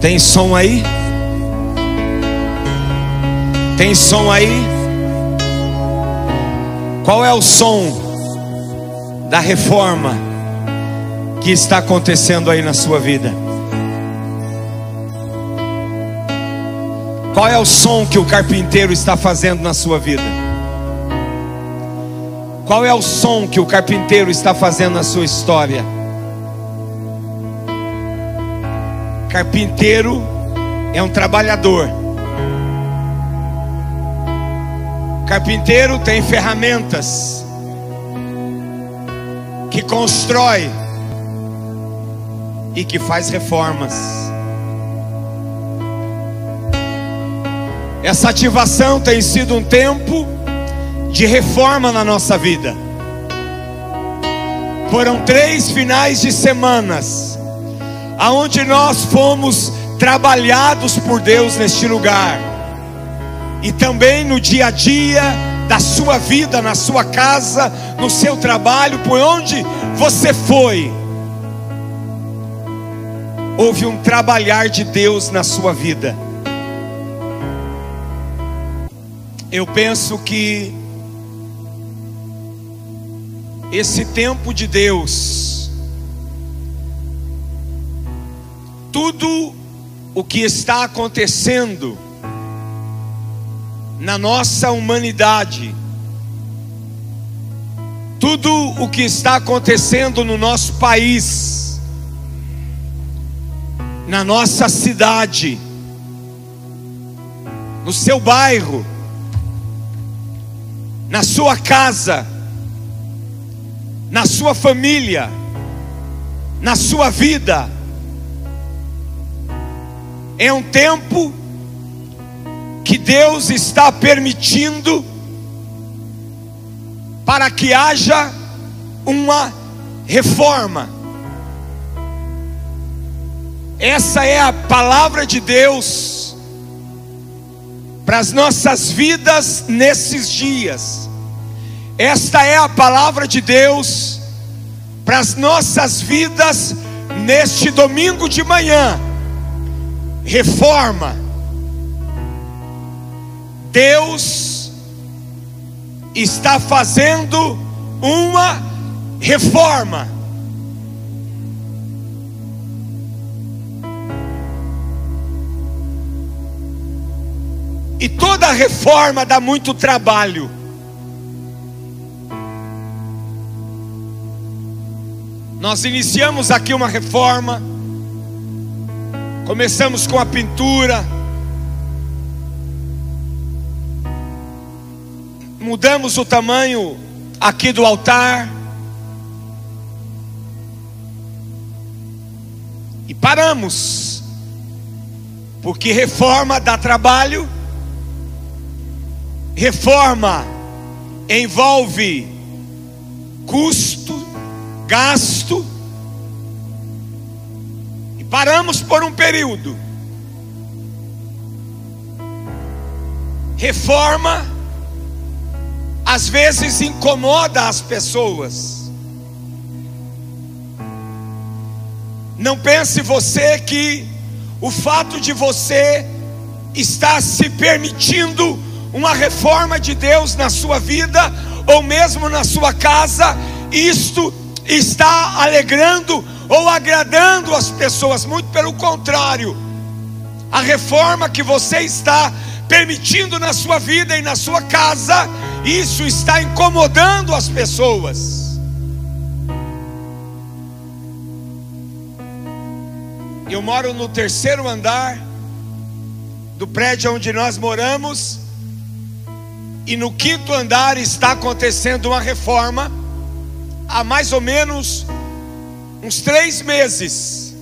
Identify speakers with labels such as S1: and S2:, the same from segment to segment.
S1: Tem som aí? Tem som aí? Qual é o som da reforma que está acontecendo aí na sua vida? Qual é o som que o carpinteiro está fazendo na sua vida? Qual é o som que o carpinteiro está fazendo na sua história? Carpinteiro é um trabalhador. Carpinteiro tem ferramentas que constrói e que faz reformas. Essa ativação tem sido um tempo de reforma na nossa vida. Foram três finais de semanas aonde nós fomos trabalhados por Deus neste lugar, e também no dia a dia da sua vida, na sua casa, no seu trabalho, por onde você foi, houve um trabalhar de Deus na sua vida. Eu penso que esse tempo de Deus, tudo o que está acontecendo na nossa humanidade, tudo o que está acontecendo no nosso país, na nossa cidade, no seu bairro, na sua casa, na sua família, na sua vida, é um tempo que Deus está permitindo para que haja uma reforma. Essa é a palavra de Deus para as nossas vidas nesses dias. Esta é a palavra de Deus para as nossas vidas neste domingo de manhã reforma. Deus está fazendo uma reforma. E toda reforma dá muito trabalho. Nós iniciamos aqui uma reforma Começamos com a pintura. Mudamos o tamanho aqui do altar. E paramos. Porque reforma dá trabalho. Reforma envolve custo, gasto Paramos por um período. Reforma às vezes incomoda as pessoas. Não pense você que o fato de você estar se permitindo uma reforma de Deus na sua vida ou mesmo na sua casa, isto está alegrando ou agradando as pessoas, muito pelo contrário. A reforma que você está permitindo na sua vida e na sua casa, isso está incomodando as pessoas. Eu moro no terceiro andar do prédio onde nós moramos, e no quinto andar está acontecendo uma reforma há mais ou menos uns três meses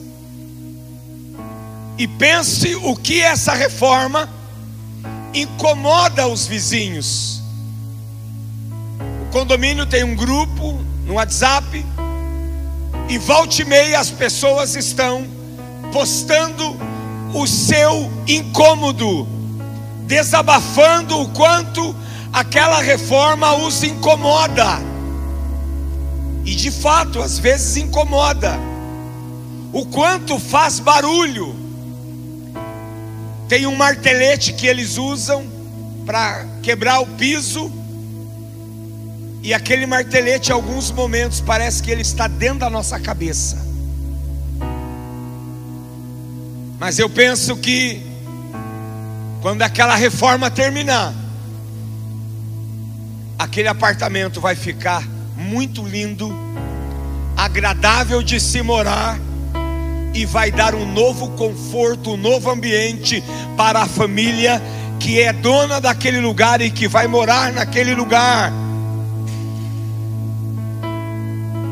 S1: e pense o que essa reforma incomoda os vizinhos. O condomínio tem um grupo no WhatsApp e volta e meia as pessoas estão postando o seu incômodo, desabafando o quanto aquela reforma os incomoda. E de fato, às vezes incomoda. O quanto faz barulho. Tem um martelete que eles usam para quebrar o piso. E aquele martelete, em alguns momentos, parece que ele está dentro da nossa cabeça. Mas eu penso que, quando aquela reforma terminar, aquele apartamento vai ficar muito lindo, agradável de se morar e vai dar um novo conforto, um novo ambiente para a família que é dona daquele lugar e que vai morar naquele lugar.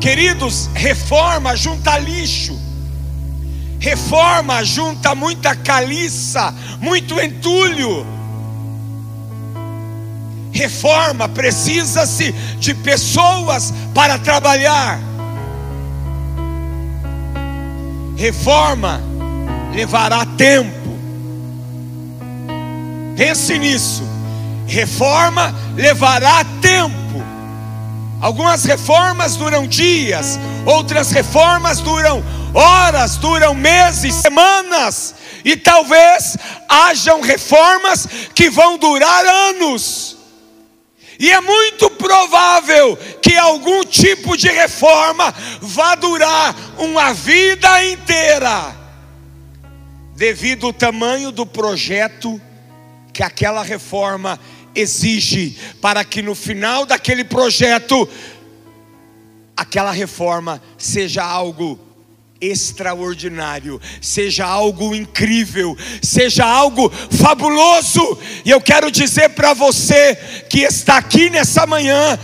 S1: Queridos, reforma junta lixo. Reforma junta muita caliça, muito entulho. Reforma precisa-se de pessoas para trabalhar. Reforma levará tempo. Pense nisso. Reforma levará tempo. Algumas reformas duram dias, outras reformas duram horas, duram meses, semanas, e talvez hajam reformas que vão durar anos. E é muito provável que algum tipo de reforma vá durar uma vida inteira, devido ao tamanho do projeto que aquela reforma exige, para que no final daquele projeto, aquela reforma seja algo extraordinário, seja algo incrível, seja algo fabuloso. E eu quero dizer para você que está aqui nessa manhã,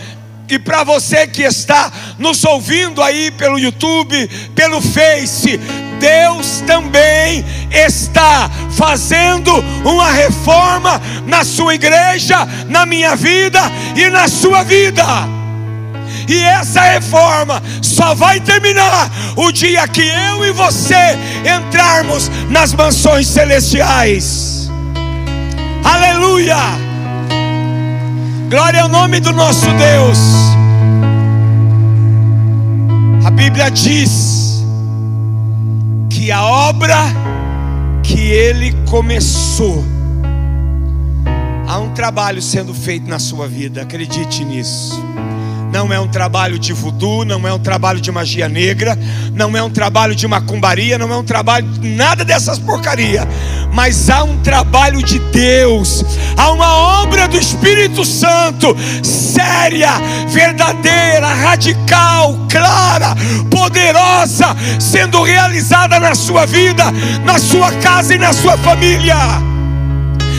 S1: e para você que está nos ouvindo aí pelo YouTube, pelo Face, Deus também está fazendo uma reforma na sua igreja, na minha vida e na sua vida. E essa reforma só vai terminar o dia que eu e você entrarmos nas mansões celestiais. Aleluia! Glória ao nome do nosso Deus. A Bíblia diz que a obra que ele começou, há um trabalho sendo feito na sua vida, acredite nisso não é um trabalho de voodoo, não é um trabalho de magia negra, não é um trabalho de macumbaria, não é um trabalho nada dessas porcaria, mas há um trabalho de Deus, há uma obra do Espírito Santo, séria, verdadeira, radical, clara, poderosa, sendo realizada na sua vida, na sua casa e na sua família.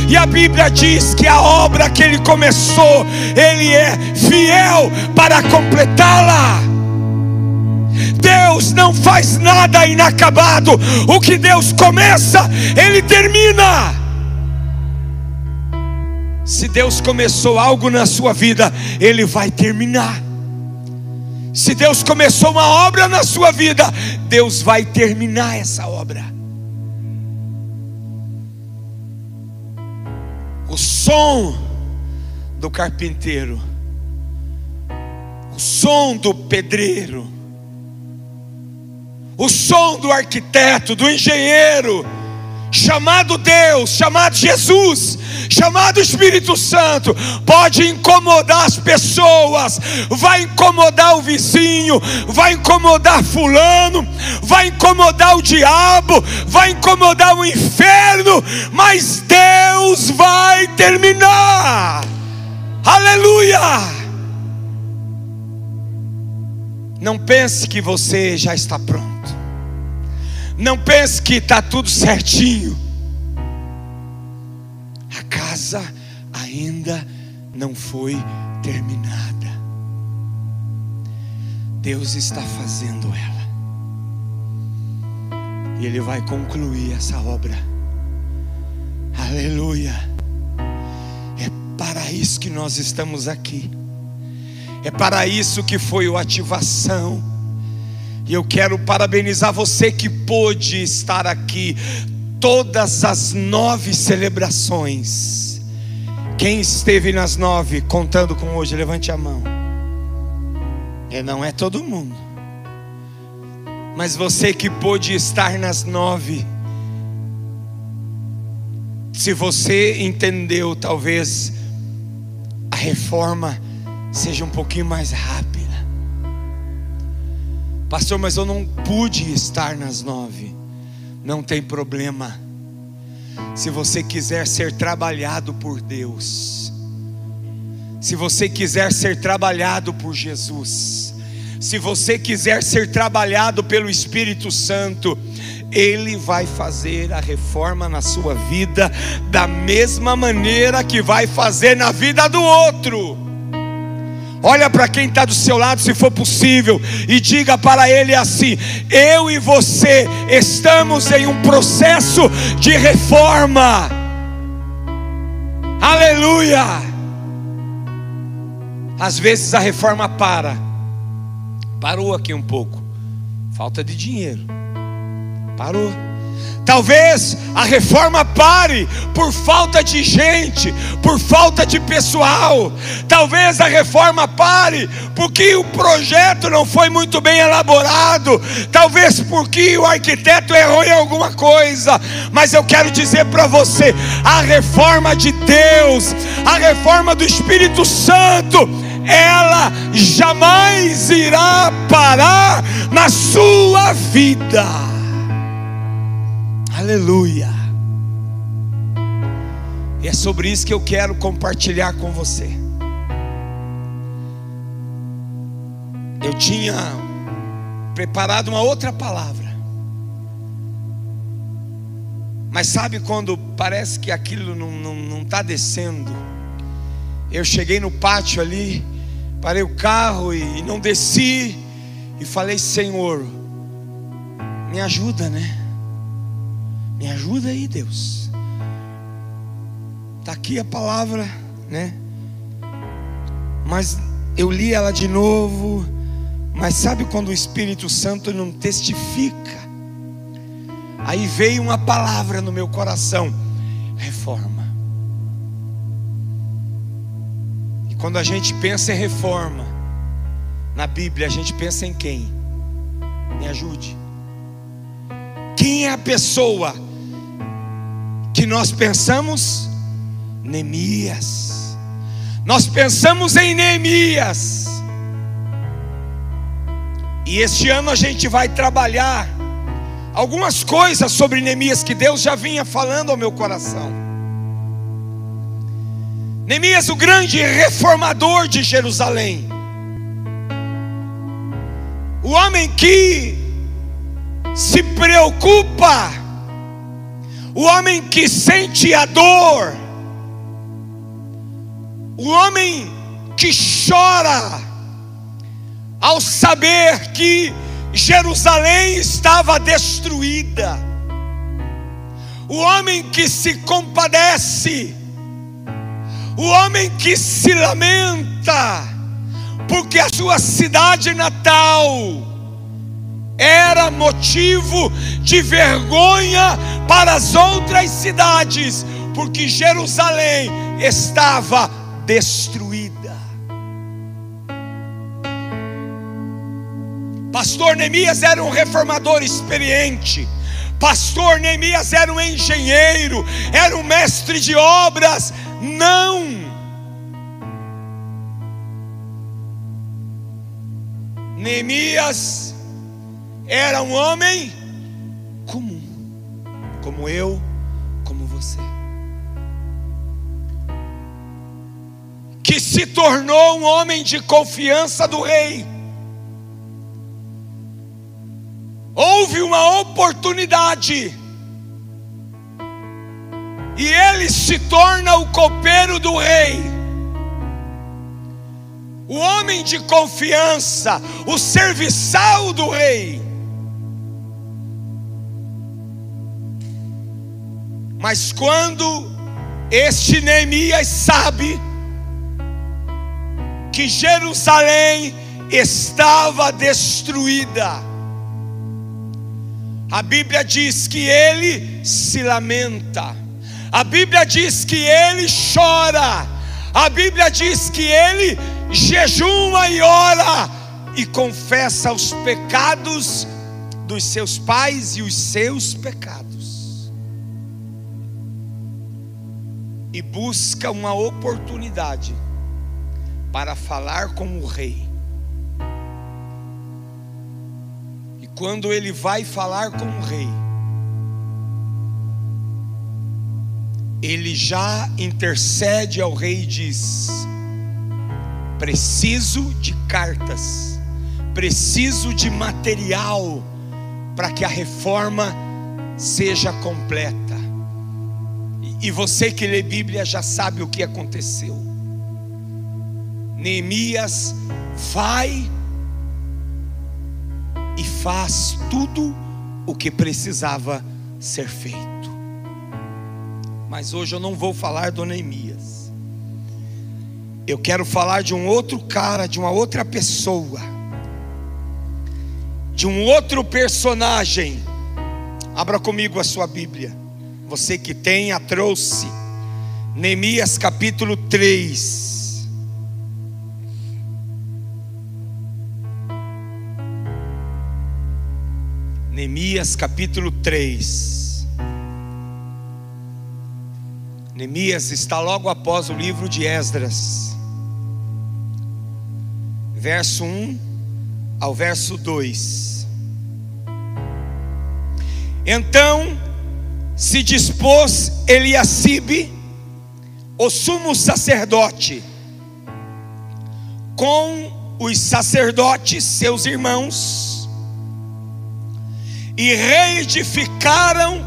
S1: E a Bíblia diz que a obra que ele começou, ele é fiel para completá-la. Deus não faz nada inacabado. O que Deus começa, ele termina. Se Deus começou algo na sua vida, ele vai terminar. Se Deus começou uma obra na sua vida, Deus vai terminar essa obra. O som do carpinteiro, o som do pedreiro, o som do arquiteto, do engenheiro, chamado Deus, chamado Jesus, chamado Espírito Santo, pode incomodar as pessoas, vai incomodar o vizinho, vai incomodar Fulano, vai incomodar o diabo, vai incomodar o inferno, mas Deus vai terminar. Aleluia! Não pense que você já está pronto. Não pense que está tudo certinho. A casa ainda não foi terminada. Deus está fazendo ela. E Ele vai concluir essa obra. Aleluia. É para isso que nós estamos aqui. É para isso que foi o ativação e eu quero parabenizar você que pôde estar aqui todas as nove celebrações. Quem esteve nas nove, contando com hoje, levante a mão. E não é todo mundo. Mas você que pôde estar nas nove, Se você entendeu, talvez a reforma seja um pouquinho mais rápida. Pastor, mas eu não pude estar nas nove. Não tem problema. Se você quiser ser trabalhado por Deus, se você quiser ser trabalhado por Jesus, se você quiser ser trabalhado pelo Espírito Santo, Ele vai fazer a reforma na sua vida da mesma maneira que vai fazer na vida do outro. Olha para quem está do seu lado, se for possível, e diga para ele assim: eu e você estamos em um processo de reforma. Aleluia! Às vezes a reforma para, parou aqui um pouco, falta de dinheiro, parou. Talvez a reforma pare por falta de gente, por falta de pessoal. Talvez a reforma pare porque o projeto não foi muito bem elaborado. Talvez porque o arquiteto errou em alguma coisa. Mas eu quero dizer para você: a reforma de Deus, a reforma do Espírito Santo, ela jamais irá parar na sua vida. Aleluia. E é sobre isso que eu quero compartilhar com você. Eu tinha preparado uma outra palavra. Mas sabe quando parece que aquilo não está não, não tá descendo? Eu cheguei no pátio ali, parei o carro e, e não desci. E falei, Senhor, me ajuda, né? Me ajuda aí, Deus. Está aqui a palavra, né? Mas eu li ela de novo. Mas sabe quando o Espírito Santo não testifica? Aí veio uma palavra no meu coração: reforma. E quando a gente pensa em reforma, na Bíblia, a gente pensa em quem? Me ajude. Quem é a pessoa que nós pensamos? Neemias. Nós pensamos em Neemias. E este ano a gente vai trabalhar algumas coisas sobre Neemias que Deus já vinha falando ao meu coração. Neemias, o grande reformador de Jerusalém. O homem que se preocupa o homem que sente a dor, o homem que chora ao saber que Jerusalém estava destruída, o homem que se compadece, o homem que se lamenta, porque a sua cidade natal, era motivo de vergonha para as outras cidades, porque Jerusalém estava destruída. Pastor Neemias era um reformador experiente. Pastor Neemias era um engenheiro, era um mestre de obras. Não. Neemias era um homem comum, como eu, como você, que se tornou um homem de confiança do rei. Houve uma oportunidade, e ele se torna o copeiro do rei o homem de confiança, o serviçal do rei. Mas quando este Neemias sabe que Jerusalém estava destruída, a Bíblia diz que ele se lamenta, a Bíblia diz que ele chora, a Bíblia diz que ele jejuma e ora e confessa os pecados dos seus pais e os seus pecados. E busca uma oportunidade para falar com o rei. E quando ele vai falar com o rei, ele já intercede ao rei e diz: preciso de cartas, preciso de material para que a reforma seja completa. E você que lê Bíblia já sabe o que aconteceu. Neemias vai e faz tudo o que precisava ser feito. Mas hoje eu não vou falar do Neemias. Eu quero falar de um outro cara, de uma outra pessoa, de um outro personagem. Abra comigo a sua Bíblia. Você que tem, a trouxe. Neemias capítulo 3. Neemias capítulo 3. Neemias está logo após o livro de Esdras. Verso 1 ao verso 2. Então se dispôs Eliacibe, o sumo sacerdote, com os sacerdotes, seus irmãos, e reedificaram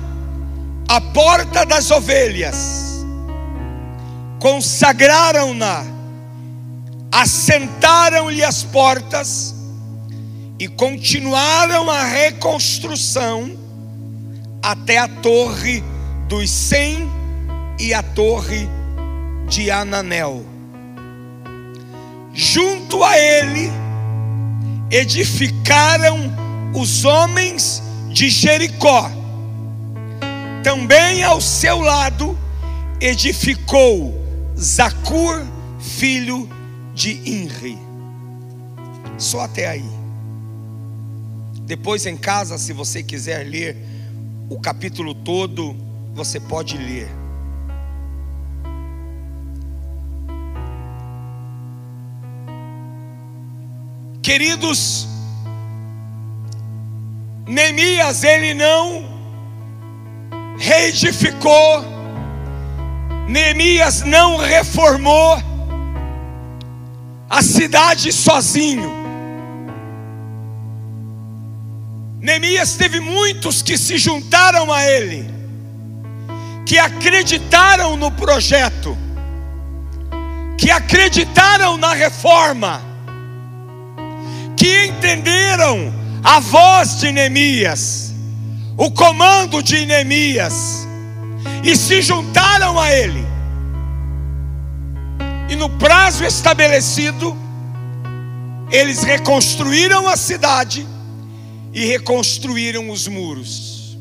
S1: a porta das ovelhas, consagraram-na, assentaram-lhe as portas e continuaram a reconstrução até a torre dos cem e a torre de Ananel. Junto a ele edificaram os homens de Jericó. Também ao seu lado edificou Zacur, filho de Inri. Só até aí. Depois em casa, se você quiser ler o capítulo todo você pode ler. Queridos, Neemias ele não reedificou, Neemias não reformou a cidade sozinho. Neemias teve muitos que se juntaram a ele, que acreditaram no projeto, que acreditaram na reforma, que entenderam a voz de Neemias, o comando de Neemias, e se juntaram a ele. E no prazo estabelecido, eles reconstruíram a cidade e reconstruíram os muros.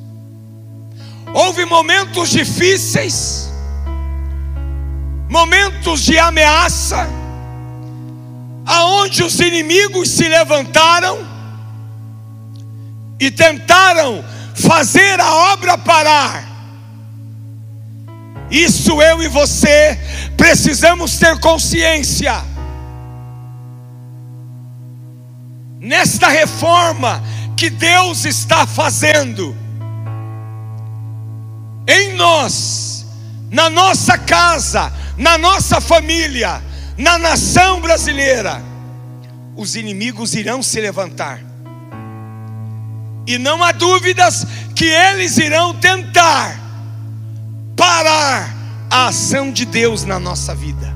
S1: Houve momentos difíceis, momentos de ameaça, aonde os inimigos se levantaram e tentaram fazer a obra parar. Isso eu e você precisamos ter consciência. Nesta reforma, que Deus está fazendo em nós, na nossa casa, na nossa família, na nação brasileira, os inimigos irão se levantar. E não há dúvidas que eles irão tentar parar a ação de Deus na nossa vida.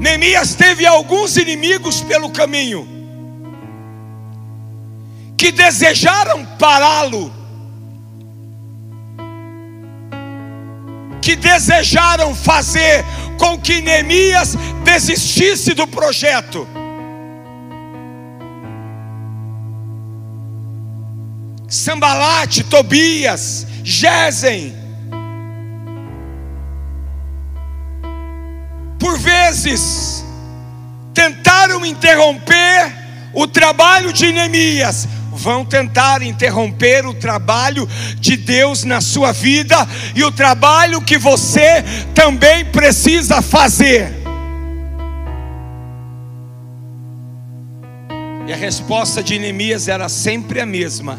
S1: Neemias teve alguns inimigos pelo caminho que desejaram pará-lo, que desejaram fazer com que Neemias desistisse do projeto. Sambalate, Tobias, Gesem. Por vezes tentaram interromper o trabalho de Neemias, vão tentar interromper o trabalho de Deus na sua vida e o trabalho que você também precisa fazer. E a resposta de Neemias era sempre a mesma: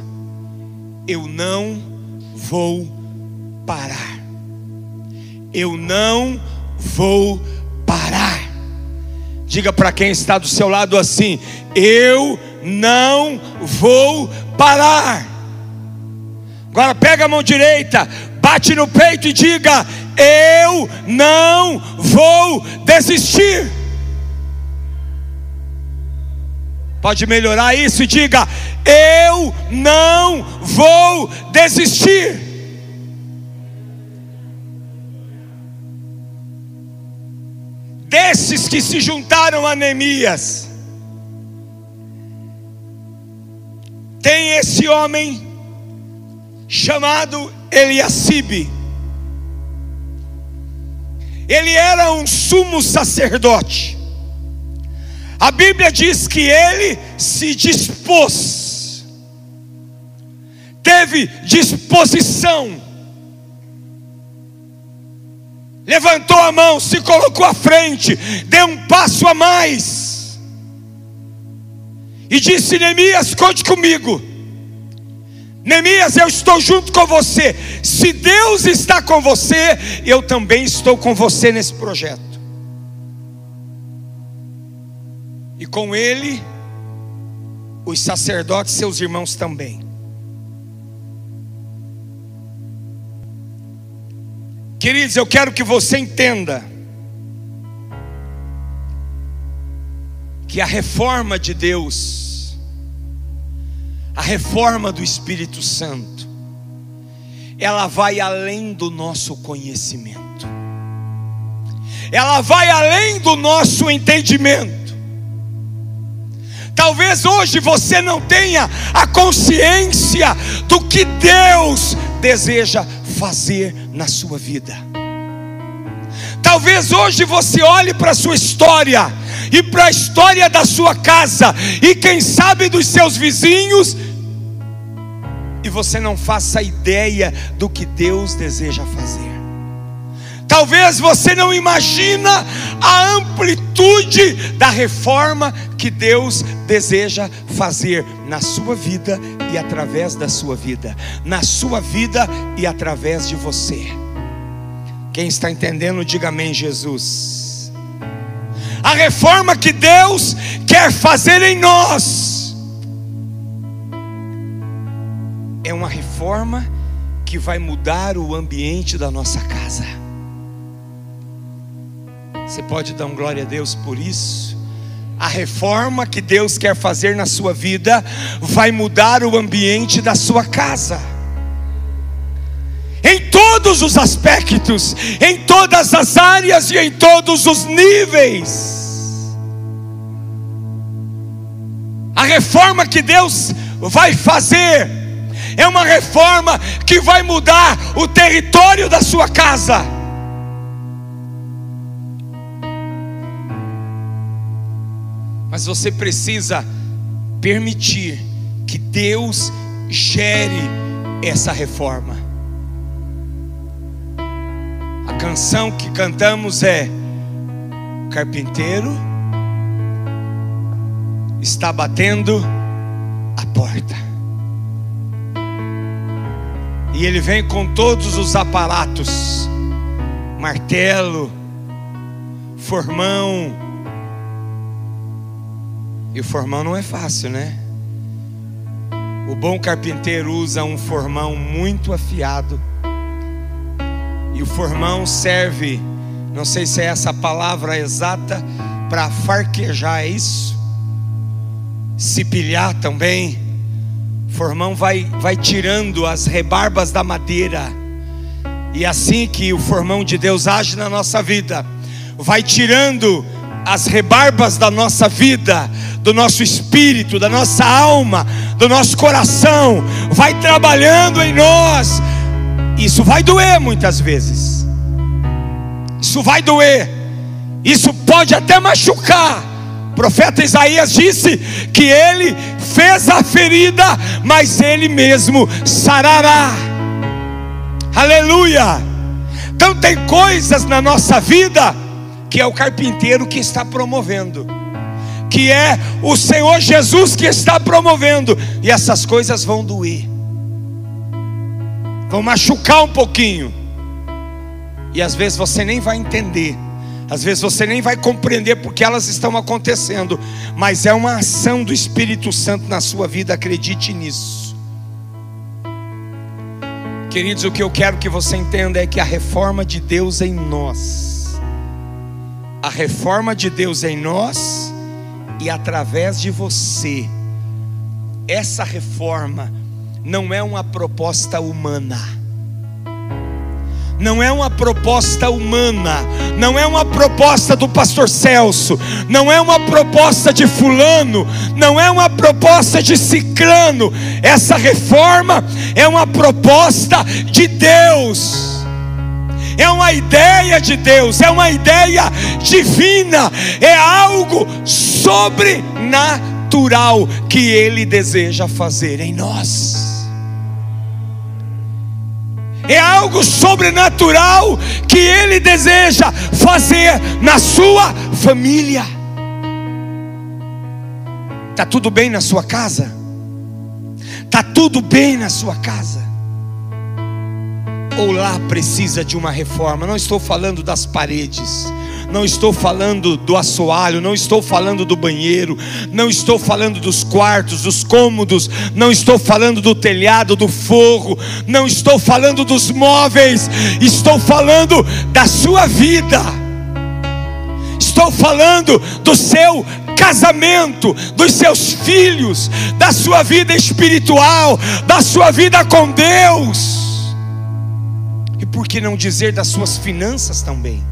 S1: Eu não vou parar. Eu não vou parar. Diga para quem está do seu lado assim: Eu não vou parar. Agora pega a mão direita, bate no peito e diga: Eu não vou desistir. Pode melhorar isso e diga: Eu não vou desistir. Desses que se juntaram a Neemias, tem esse homem chamado Eliacibe. Ele era um sumo sacerdote. A Bíblia diz que ele se dispôs, teve disposição, levantou a mão, se colocou à frente, deu um passo a mais, e disse: Neemias, conte comigo. Neemias, eu estou junto com você. Se Deus está com você, eu também estou com você nesse projeto. e com ele os sacerdotes, seus irmãos também. Queridos, eu quero que você entenda que a reforma de Deus, a reforma do Espírito Santo, ela vai além do nosso conhecimento, ela vai além do nosso entendimento. Talvez hoje você não tenha a consciência do que Deus deseja fazer na sua vida. Talvez hoje você olhe para a sua história e para a história da sua casa e quem sabe dos seus vizinhos e você não faça ideia do que Deus deseja fazer. Talvez você não imagina a amplitude da reforma que Deus deseja fazer na sua vida e através da sua vida, na sua vida e através de você. Quem está entendendo, diga amém, Jesus. A reforma que Deus quer fazer em nós é uma reforma que vai mudar o ambiente da nossa casa. Você pode dar um glória a Deus por isso? A reforma que Deus quer fazer na sua vida vai mudar o ambiente da sua casa. Todos os aspectos, em todas as áreas e em todos os níveis. A reforma que Deus vai fazer é uma reforma que vai mudar o território da sua casa. Mas você precisa permitir que Deus gere essa reforma. Canção que cantamos é: Carpinteiro está batendo a porta. E ele vem com todos os aparatos: martelo, formão, e o formão não é fácil, né? O bom carpinteiro usa um formão muito afiado. E o formão serve, não sei se é essa palavra exata, para farquejar, é isso? Se pilhar também. O formão vai, vai tirando as rebarbas da madeira. E assim que o formão de Deus age na nossa vida, vai tirando as rebarbas da nossa vida, do nosso espírito, da nossa alma, do nosso coração, vai trabalhando em nós. Isso vai doer muitas vezes. Isso vai doer. Isso pode até machucar, O profeta Isaías disse que ele fez a ferida, mas ele mesmo sarará. Aleluia! Então tem coisas na nossa vida que é o carpinteiro que está promovendo, que é o Senhor Jesus que está promovendo, e essas coisas vão doer, vão machucar um pouquinho, e às vezes você nem vai entender. Às vezes você nem vai compreender porque elas estão acontecendo, mas é uma ação do Espírito Santo na sua vida, acredite nisso. Queridos, o que eu quero que você entenda é que a reforma de Deus em nós, a reforma de Deus em nós e através de você, essa reforma não é uma proposta humana. Não é uma proposta humana, não é uma proposta do pastor Celso, não é uma proposta de fulano, não é uma proposta de ciclano. Essa reforma é uma proposta de Deus. É uma ideia de Deus, é uma ideia divina, é algo sobrenatural que Ele deseja fazer em nós é algo sobrenatural que Ele deseja fazer na sua família. Está tudo bem na sua casa? Está tudo bem na sua casa? Ou lá precisa de uma reforma? Não estou falando das paredes não estou falando do assoalho, não estou falando do banheiro, não estou falando dos quartos, dos cômodos, não estou falando do telhado, do forro, não estou falando dos móveis, estou falando da sua vida. Estou falando do seu casamento, dos seus filhos, da sua vida espiritual, da sua vida com Deus. E por que não dizer das suas finanças também?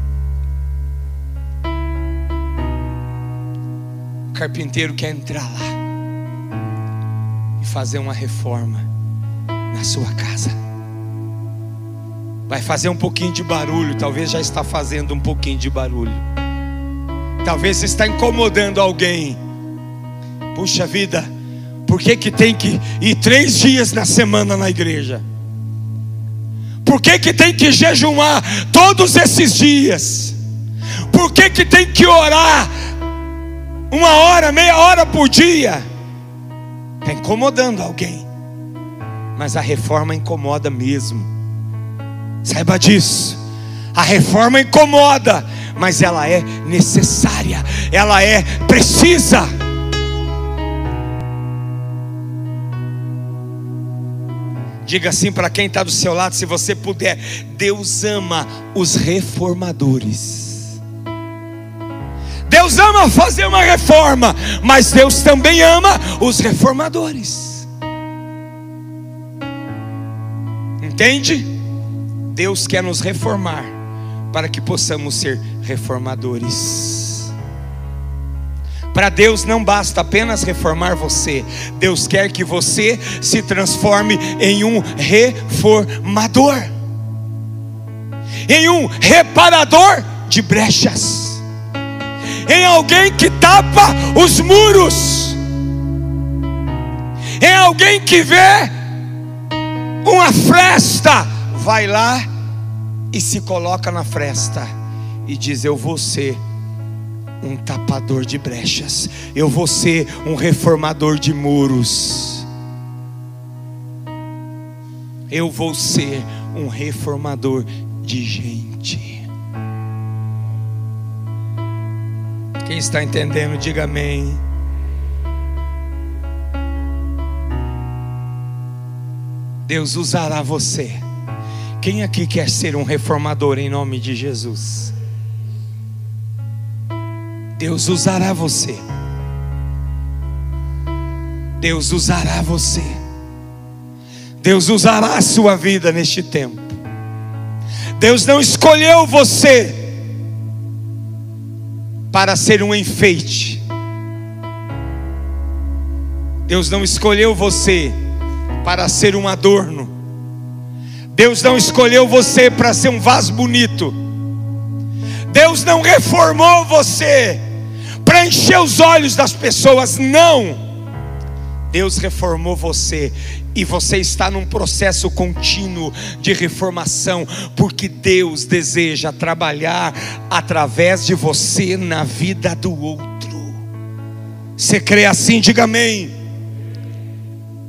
S1: carpinteiro quer entrar lá e fazer uma reforma na sua casa. Vai fazer um pouquinho de barulho, talvez já está fazendo um pouquinho de barulho. Talvez está incomodando alguém. Puxa vida, por que, que tem que ir três dias na semana na igreja? Por que, que tem que jejuar todos esses dias? Por que, que tem que orar uma hora, meia hora por dia, está incomodando alguém, mas a reforma incomoda mesmo, saiba disso. A reforma incomoda, mas ela é necessária, ela é precisa. Diga assim para quem está do seu lado, se você puder: Deus ama os reformadores. Deus ama fazer uma reforma, mas Deus também ama os reformadores. Entende? Deus quer nos reformar para que possamos ser reformadores. Para Deus não basta apenas reformar você, Deus quer que você se transforme em um reformador, em um reparador de brechas. Em alguém que tapa os muros, em alguém que vê uma fresta, vai lá e se coloca na fresta e diz: Eu vou ser um tapador de brechas, eu vou ser um reformador de muros, eu vou ser um reformador de gente. Quem está entendendo, diga amém. Deus usará você. Quem aqui quer ser um reformador em nome de Jesus? Deus usará você. Deus usará você. Deus usará a sua vida neste tempo. Deus não escolheu você para ser um enfeite. Deus não escolheu você para ser um adorno. Deus não escolheu você para ser um vaso bonito. Deus não reformou você para encher os olhos das pessoas, não. Deus reformou você e você está num processo contínuo de reformação, porque Deus deseja trabalhar através de você na vida do outro. Você crê assim? Diga amém.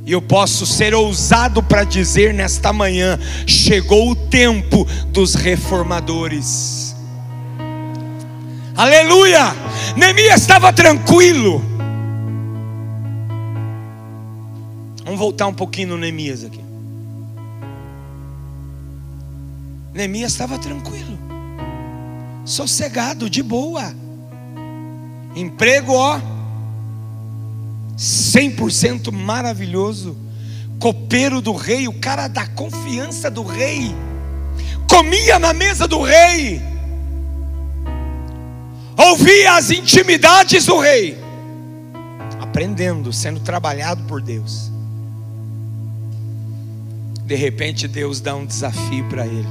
S1: E eu posso ser ousado para dizer nesta manhã: chegou o tempo dos reformadores. Aleluia! Neemias estava tranquilo. Vamos voltar um pouquinho no Neemias aqui. Neemias estava tranquilo, sossegado, de boa. Emprego, ó, 100% maravilhoso. Copeiro do rei, o cara da confiança do rei. Comia na mesa do rei. Ouvia as intimidades do rei. Aprendendo, sendo trabalhado por Deus. De repente Deus dá um desafio para ele.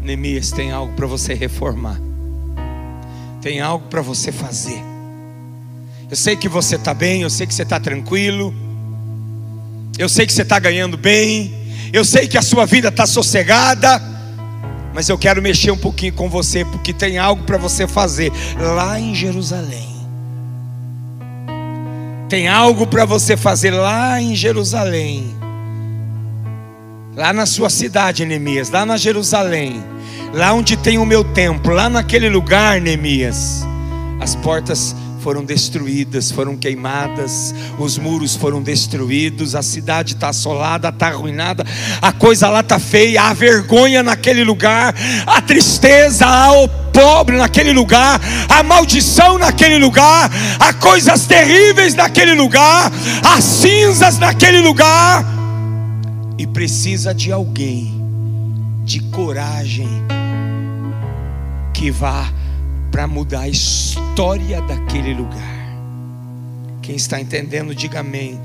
S1: Neemias tem algo para você reformar. Tem algo para você fazer. Eu sei que você está bem, eu sei que você está tranquilo. Eu sei que você está ganhando bem. Eu sei que a sua vida está sossegada. Mas eu quero mexer um pouquinho com você, porque tem algo para você fazer lá em Jerusalém. Tem algo para você fazer lá em Jerusalém. Lá na sua cidade, Neemias, lá na Jerusalém, lá onde tem o meu templo, lá naquele lugar, Neemias, as portas foram destruídas, foram queimadas, os muros foram destruídos, a cidade está assolada, está arruinada, a coisa lá está feia, há vergonha naquele lugar, a tristeza, há o pobre naquele lugar, a maldição naquele lugar, há coisas terríveis naquele lugar, há cinzas naquele lugar. E precisa de alguém de coragem que vá para mudar a história daquele lugar. Quem está entendendo, diga amém.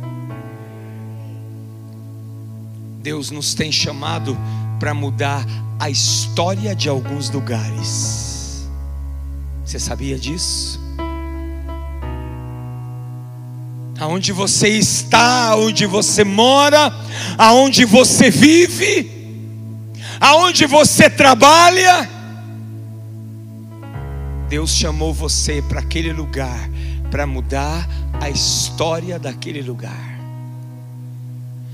S1: Deus nos tem chamado para mudar a história de alguns lugares. Você sabia disso? aonde você está, aonde você mora, aonde você vive, aonde você trabalha. Deus chamou você para aquele lugar para mudar a história daquele lugar.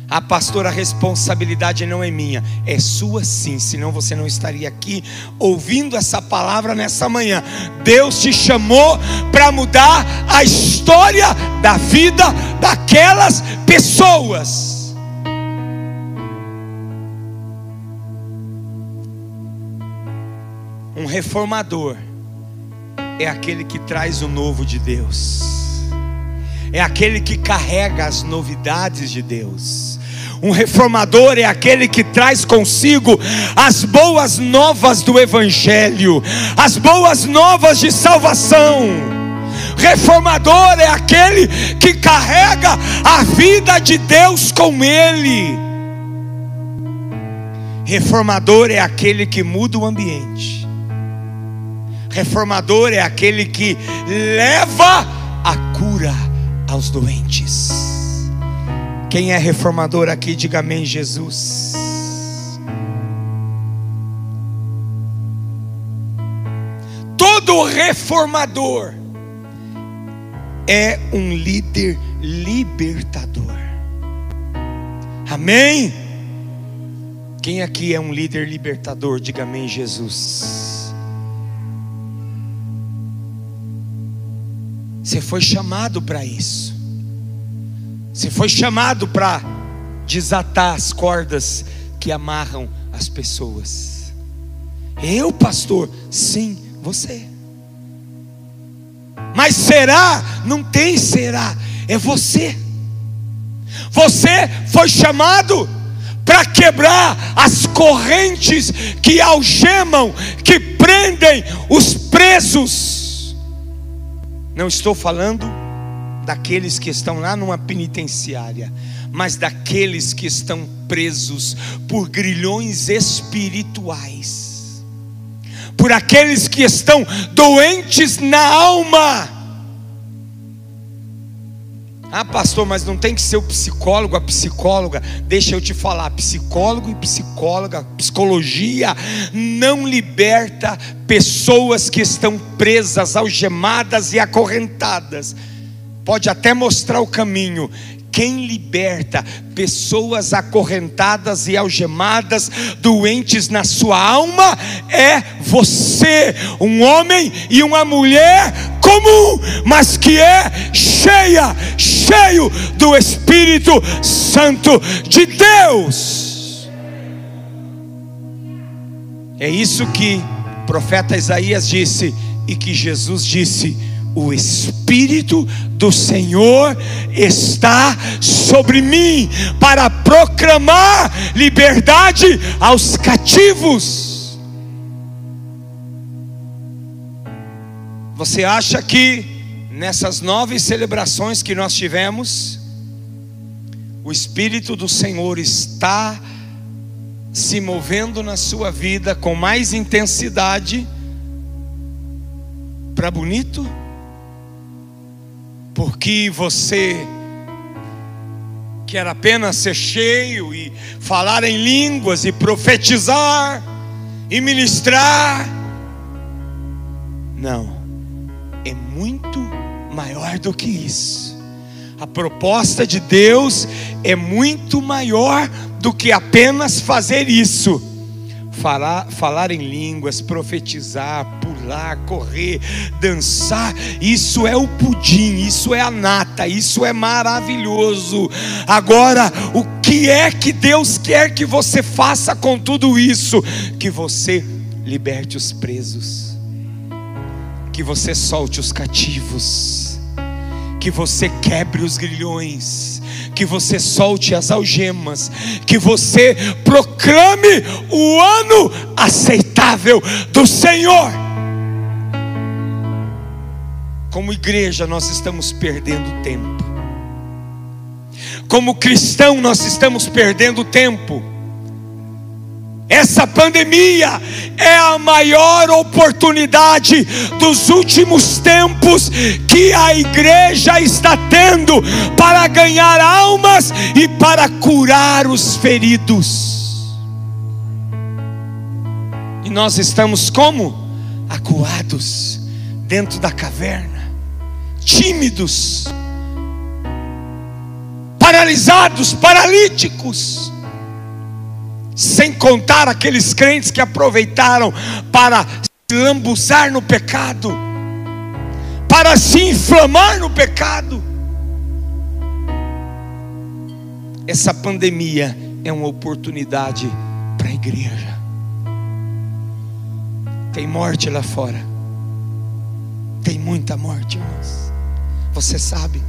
S1: Ah, pastor, a responsabilidade não é minha, é sua sim, senão você não estaria aqui ouvindo essa palavra nessa manhã. Deus te chamou para mudar a história da vida daquelas pessoas. Um reformador é aquele que traz o novo de Deus, é aquele que carrega as novidades de Deus um reformador é aquele que traz consigo as boas novas do Evangelho, as boas novas de salvação. Reformador é aquele que carrega a vida de Deus com ele. Reformador é aquele que muda o ambiente. Reformador é aquele que leva a cura aos doentes. Quem é reformador aqui, diga amém, Jesus. Todo reformador é um líder libertador. Amém? Quem aqui é um líder libertador, diga amém, Jesus. Você foi chamado para isso. Você foi chamado para desatar as cordas que amarram as pessoas. Eu, pastor? Sim, você. Mas será? Não tem será, é você. Você foi chamado para quebrar as correntes que algemam, que prendem os presos. Não estou falando daqueles que estão lá numa penitenciária, mas daqueles que estão presos por grilhões espirituais, por aqueles que estão doentes na alma. Ah, pastor, mas não tem que ser o psicólogo, a psicóloga. Deixa eu te falar, psicólogo e psicóloga, psicologia não liberta pessoas que estão presas, algemadas e acorrentadas. Pode até mostrar o caminho, quem liberta pessoas acorrentadas e algemadas, doentes na sua alma, é você, um homem e uma mulher comum, mas que é cheia, cheio do Espírito Santo de Deus. É isso que o profeta Isaías disse e que Jesus disse o Espírito do Senhor está sobre mim para proclamar liberdade aos cativos. Você acha que nessas nove celebrações que nós tivemos, o Espírito do Senhor está se movendo na sua vida com mais intensidade para bonito? porque você quer apenas ser cheio e falar em línguas e profetizar e ministrar. Não, é muito maior do que isso. A proposta de Deus é muito maior do que apenas fazer isso falar, falar em línguas, profetizar, pular, correr, dançar, isso é o pudim, isso é a nata, isso é maravilhoso. Agora, o que é que Deus quer que você faça com tudo isso? Que você liberte os presos, que você solte os cativos, que você quebre os grilhões que você solte as algemas, que você proclame o ano aceitável do Senhor. Como igreja, nós estamos perdendo tempo. Como cristão, nós estamos perdendo tempo. Essa pandemia é a maior oportunidade dos últimos tempos que a igreja está tendo para ganhar almas e para curar os feridos. E nós estamos como? Acuados dentro da caverna, tímidos, paralisados, paralíticos sem contar aqueles crentes que aproveitaram para se lambuçar no pecado, para se inflamar no pecado. Essa pandemia é uma oportunidade para a igreja. Tem morte lá fora, tem muita morte, irmãos. Você sabe,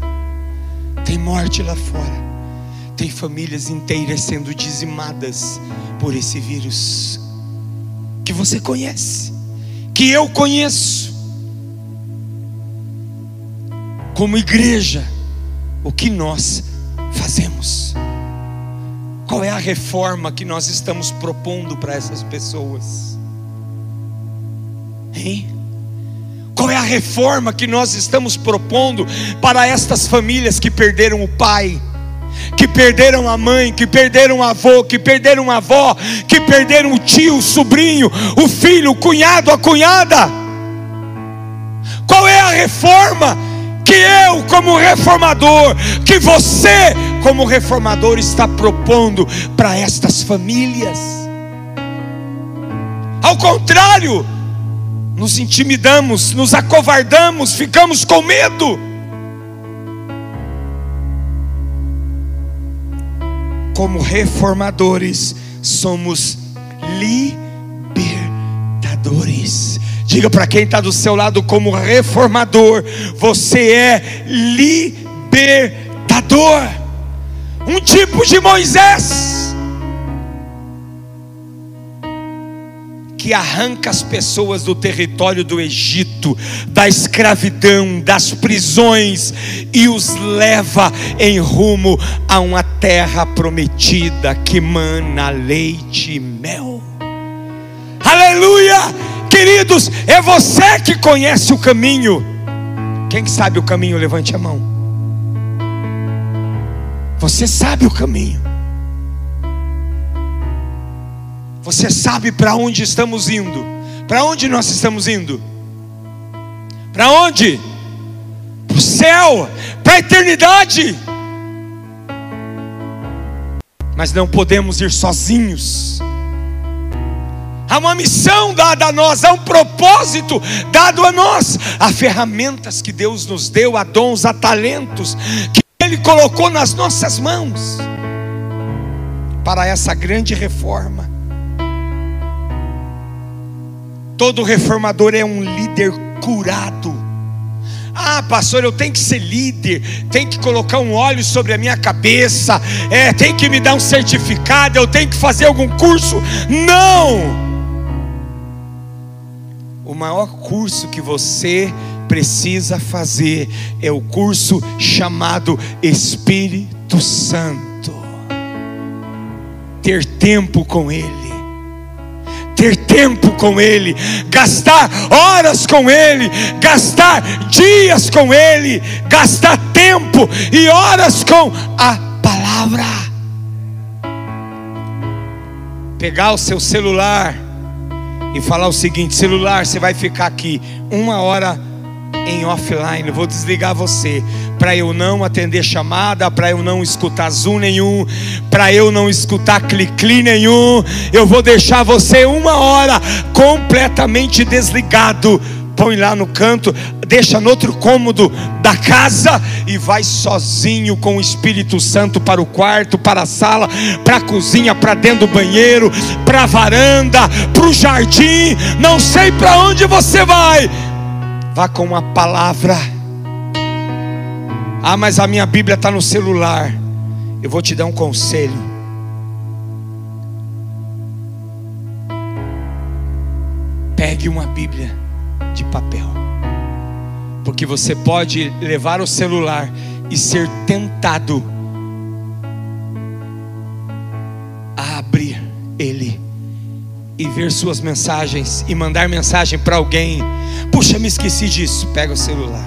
S1: tem morte lá fora. Tem famílias inteiras sendo dizimadas por esse vírus que você conhece, que eu conheço. Como igreja, o que nós fazemos? Qual é a reforma que nós estamos propondo para essas pessoas? Hein? Qual é a reforma que nós estamos propondo para estas famílias que perderam o pai? Que perderam a mãe, que perderam o avô, que perderam a avó, que perderam o tio, o sobrinho, o filho, o cunhado, a cunhada. Qual é a reforma que eu, como reformador, que você, como reformador, está propondo para estas famílias? Ao contrário, nos intimidamos, nos acovardamos, ficamos com medo. Como reformadores, somos libertadores. Diga para quem está do seu lado, como reformador, você é libertador. Um tipo de Moisés que arranca as pessoas do território do Egito, da escravidão, das prisões e os leva em rumo a uma terra prometida que mana leite e mel. Aleluia! Que Queridos, é você que conhece o caminho. Quem sabe o caminho, levante a mão. Você sabe o caminho. Você sabe para onde estamos indo. Para onde nós estamos indo? Para onde? Para o céu, para a eternidade. Mas não podemos ir sozinhos. Há uma missão dada a nós, há um propósito dado a nós, há ferramentas que Deus nos deu, há dons, há talentos que Ele colocou nas nossas mãos para essa grande reforma. Todo reformador é um líder curado. Ah, pastor, eu tenho que ser líder, tem que colocar um óleo sobre a minha cabeça, é, tem que me dar um certificado, eu tenho que fazer algum curso. Não! O maior curso que você precisa fazer é o curso chamado Espírito Santo. Ter tempo com Ele ter tempo com Ele, gastar horas com Ele, gastar dias com Ele, gastar tempo e horas com a palavra. Pegar o seu celular e falar o seguinte: celular, você vai ficar aqui uma hora em offline, vou desligar você, para eu não atender chamada, para eu não escutar zoom nenhum, para eu não escutar clique nenhum, eu vou deixar você uma hora completamente desligado. Põe lá no canto, deixa no outro cômodo da casa e vai sozinho com o Espírito Santo para o quarto, para a sala, para a cozinha, para dentro do banheiro, para a varanda, para o jardim. Não sei para onde você vai Vá com uma palavra. Ah, mas a minha Bíblia está no celular. Eu vou te dar um conselho. Pegue uma Bíblia de papel. Porque você pode levar o celular e ser tentado a abrir ele e ver suas mensagens e mandar mensagem para alguém. Puxa, me esqueci disso. Pega o celular.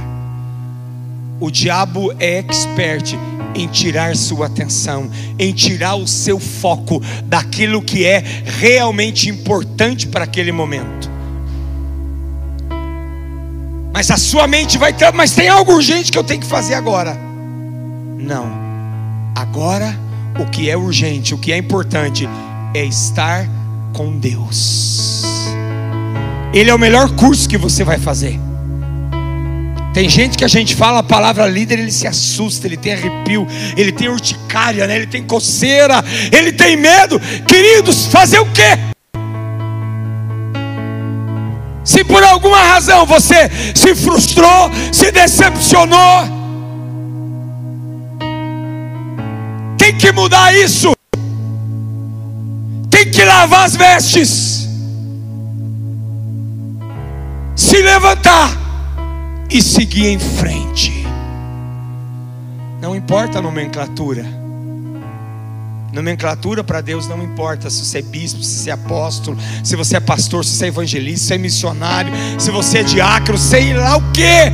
S1: O diabo é expert em tirar sua atenção, em tirar o seu foco daquilo que é realmente importante para aquele momento. Mas a sua mente vai ter, mas tem algo urgente que eu tenho que fazer agora. Não. Agora o que é urgente, o que é importante é estar com Deus. Ele é o melhor curso que você vai fazer. Tem gente que a gente fala a palavra líder, ele se assusta, ele tem arrepio, ele tem urticária, né? ele tem coceira, ele tem medo. Queridos, fazer o quê? Se por alguma razão você se frustrou, se decepcionou, tem que mudar isso que lavar as vestes, se levantar e seguir em frente. Não importa a nomenclatura. Nomenclatura para Deus não importa se você é bispo, se você é apóstolo, se você é pastor, se você é evangelista, se você é missionário, se você é diácono, sei lá o que.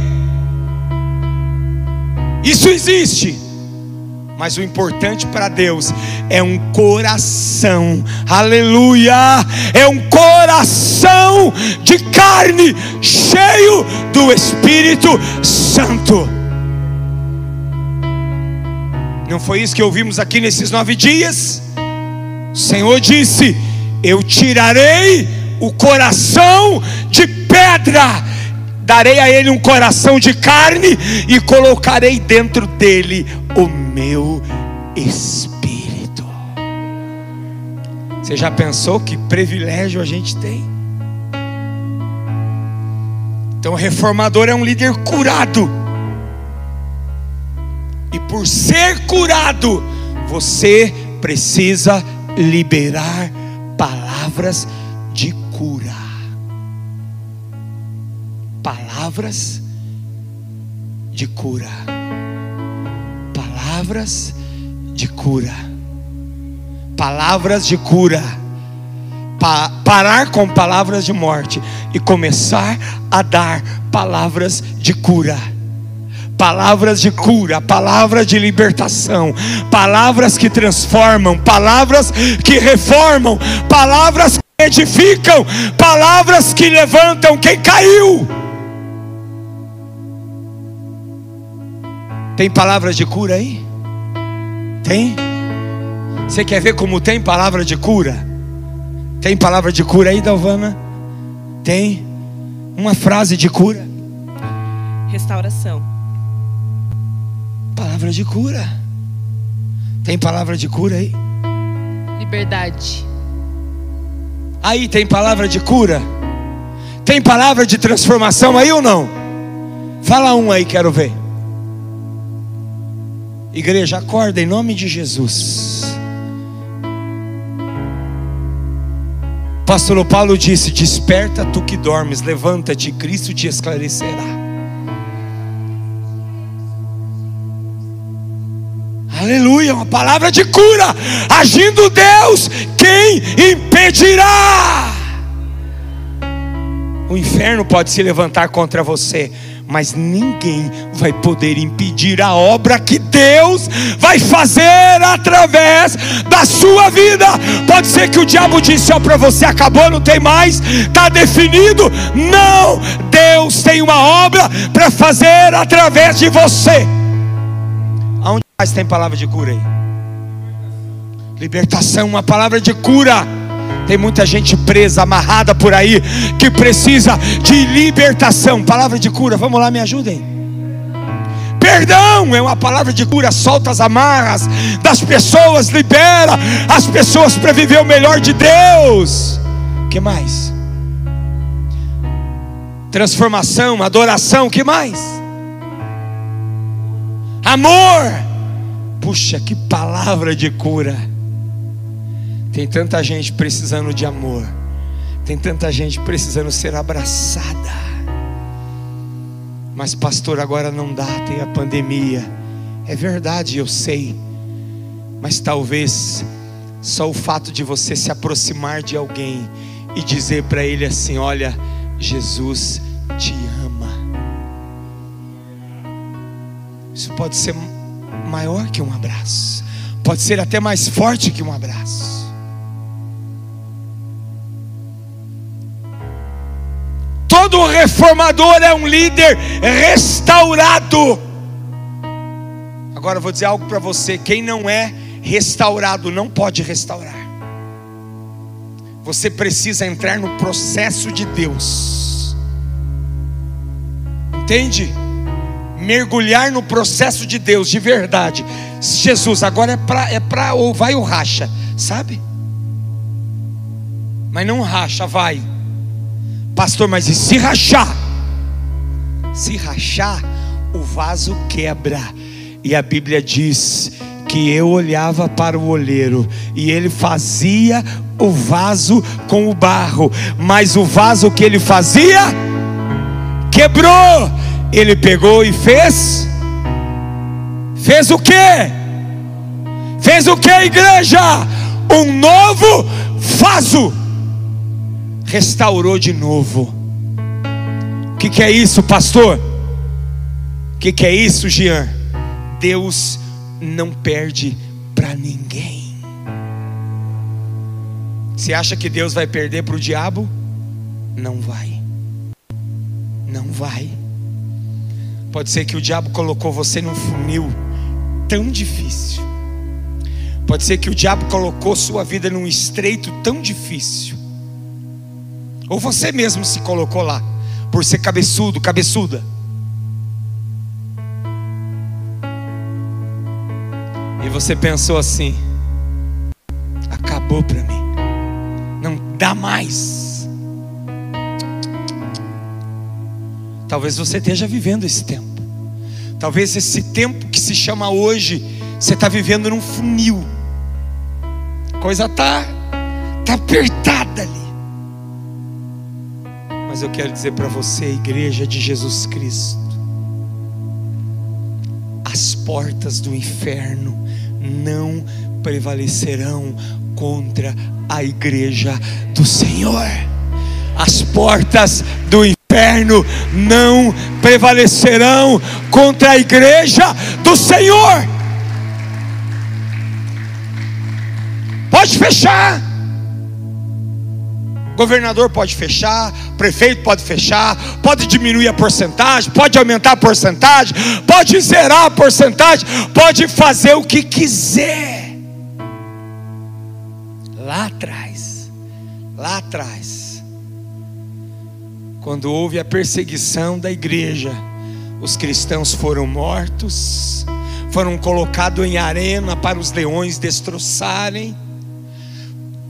S1: Isso existe. Mas o importante para Deus é um coração, aleluia, é um coração de carne, cheio do Espírito Santo. Não foi isso que ouvimos aqui nesses nove dias? O Senhor disse: Eu tirarei o coração de pedra darei a ele um coração de carne e colocarei dentro dele o meu espírito. Você já pensou que privilégio a gente tem? Então, o reformador é um líder curado. E por ser curado, você precisa liberar palavras de cura palavras de cura. Palavras de cura. Palavras de cura. Pa parar com palavras de morte e começar a dar palavras de cura palavras de cura, palavras de libertação, palavras que transformam, palavras que reformam, palavras que edificam, palavras que levantam quem caiu. Tem palavras de cura aí? Tem? Você quer ver como tem palavra de cura? Tem palavra de cura aí, Dalvana? Tem? Uma frase de cura?
S2: Restauração.
S1: Palavra de cura. Tem palavra de cura aí?
S2: Liberdade.
S1: Aí tem palavra de cura? Tem palavra de transformação aí ou não? Fala um aí, quero ver. Igreja, acorda em nome de Jesus. Pastor Paulo disse: Desperta tu que dormes, levanta-te, Cristo te esclarecerá. Aleluia, uma palavra de cura. Agindo Deus, quem impedirá? O inferno pode se levantar contra você, mas ninguém vai poder impedir a obra que Deus vai fazer através da sua vida. Pode ser que o diabo disse: para você acabou, não tem mais, está definido. Não, Deus tem uma obra para fazer através de você. Aonde mais tem palavra de cura aí? Libertação, uma palavra de cura. Tem muita gente presa, amarrada por aí, que precisa de libertação. Palavra de cura, vamos lá, me ajudem. Perdão é uma palavra de cura, solta as amarras das pessoas, libera as pessoas para viver o melhor de Deus. Que mais? Transformação, adoração, que mais? Amor. Puxa, que palavra de cura. Tem tanta gente precisando de amor. Tem tanta gente precisando ser abraçada. Mas, pastor, agora não dá, tem a pandemia. É verdade, eu sei. Mas talvez só o fato de você se aproximar de alguém e dizer para ele assim: Olha, Jesus te ama. Isso pode ser maior que um abraço, pode ser até mais forte que um abraço. Reformador é um líder restaurado. Agora eu vou dizer algo para você: quem não é restaurado não pode restaurar. Você precisa entrar no processo de Deus. Entende? Mergulhar no processo de Deus de verdade. Jesus, agora é para é para ou vai ou racha, sabe? Mas não racha, vai. Pastor, mas e se rachar? Se rachar, o vaso quebra. E a Bíblia diz que eu olhava para o olheiro e ele fazia o vaso com o barro, mas o vaso que ele fazia quebrou. Ele pegou e fez Fez o que? Fez o que, igreja? Um novo vaso. Restaurou de novo. O que, que é isso, pastor? O que, que é isso, Jean? Deus não perde para ninguém. Você acha que Deus vai perder para o diabo? Não vai. Não vai. Pode ser que o diabo colocou você num funil tão difícil. Pode ser que o diabo colocou sua vida num estreito tão difícil. Ou você mesmo se colocou lá, por ser cabeçudo, cabeçuda. E você pensou assim: acabou para mim, não dá mais. Talvez você esteja vivendo esse tempo. Talvez esse tempo que se chama hoje, você está vivendo num funil. A coisa tá, tá apertada ali. Mas eu quero dizer para você, igreja de Jesus Cristo, as portas do inferno não prevalecerão contra a igreja do Senhor. As portas do inferno não prevalecerão contra a igreja do Senhor. Pode fechar. Governador pode fechar, prefeito pode fechar, pode diminuir a porcentagem, pode aumentar a porcentagem, pode zerar a porcentagem, pode fazer o que quiser. Lá atrás, lá atrás, quando houve a perseguição da igreja, os cristãos foram mortos, foram colocados em arena para os leões destroçarem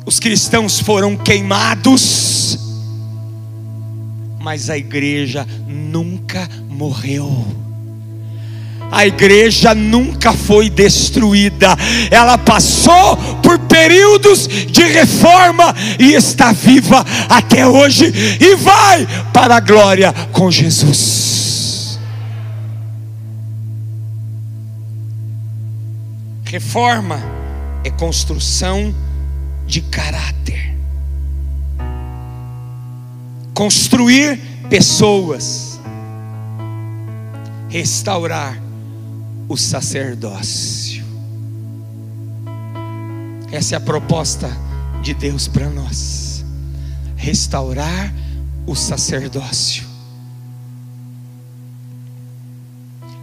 S1: os cristãos foram queimados, mas a igreja nunca morreu. A igreja nunca foi destruída, ela passou por períodos de reforma e está viva até hoje e vai para a glória com Jesus. Reforma é construção de caráter. Construir pessoas. Restaurar o sacerdócio. Essa é a proposta de Deus para nós. Restaurar o sacerdócio.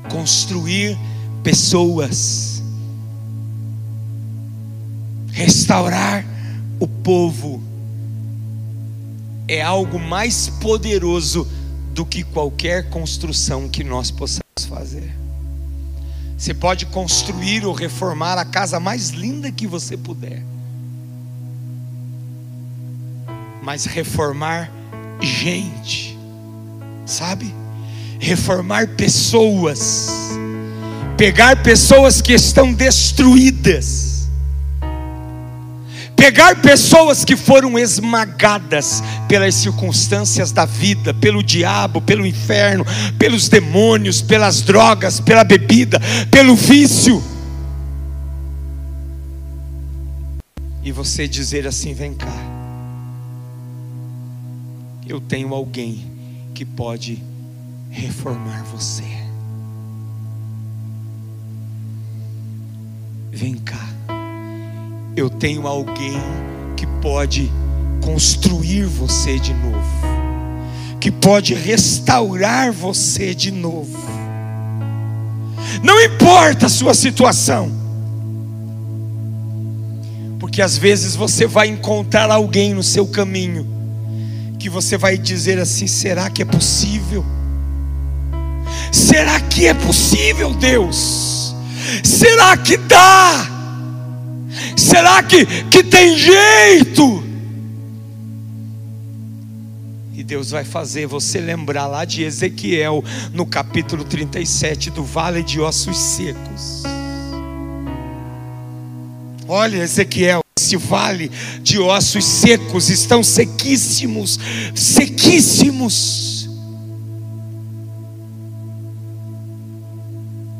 S1: Construir pessoas. Restaurar o povo é algo mais poderoso do que qualquer construção que nós possamos fazer. Você pode construir ou reformar a casa mais linda que você puder, mas reformar gente, sabe? Reformar pessoas, pegar pessoas que estão destruídas, pegar pessoas que foram esmagadas pelas circunstâncias da vida, pelo diabo, pelo inferno, pelos demônios, pelas drogas, pela bebida, pelo vício. E você dizer assim: vem cá, eu tenho alguém que pode reformar você. Vem cá eu tenho alguém que pode construir você de novo, que pode restaurar você de novo. Não importa a sua situação, porque às vezes você vai encontrar alguém no seu caminho que você vai dizer assim: será que é possível? Será que é possível, Deus? Será que dá? Será que, que tem jeito? E Deus vai fazer você lembrar lá de Ezequiel, no capítulo 37, do vale de ossos secos. Olha, Ezequiel, esse vale de ossos secos estão sequíssimos, sequíssimos.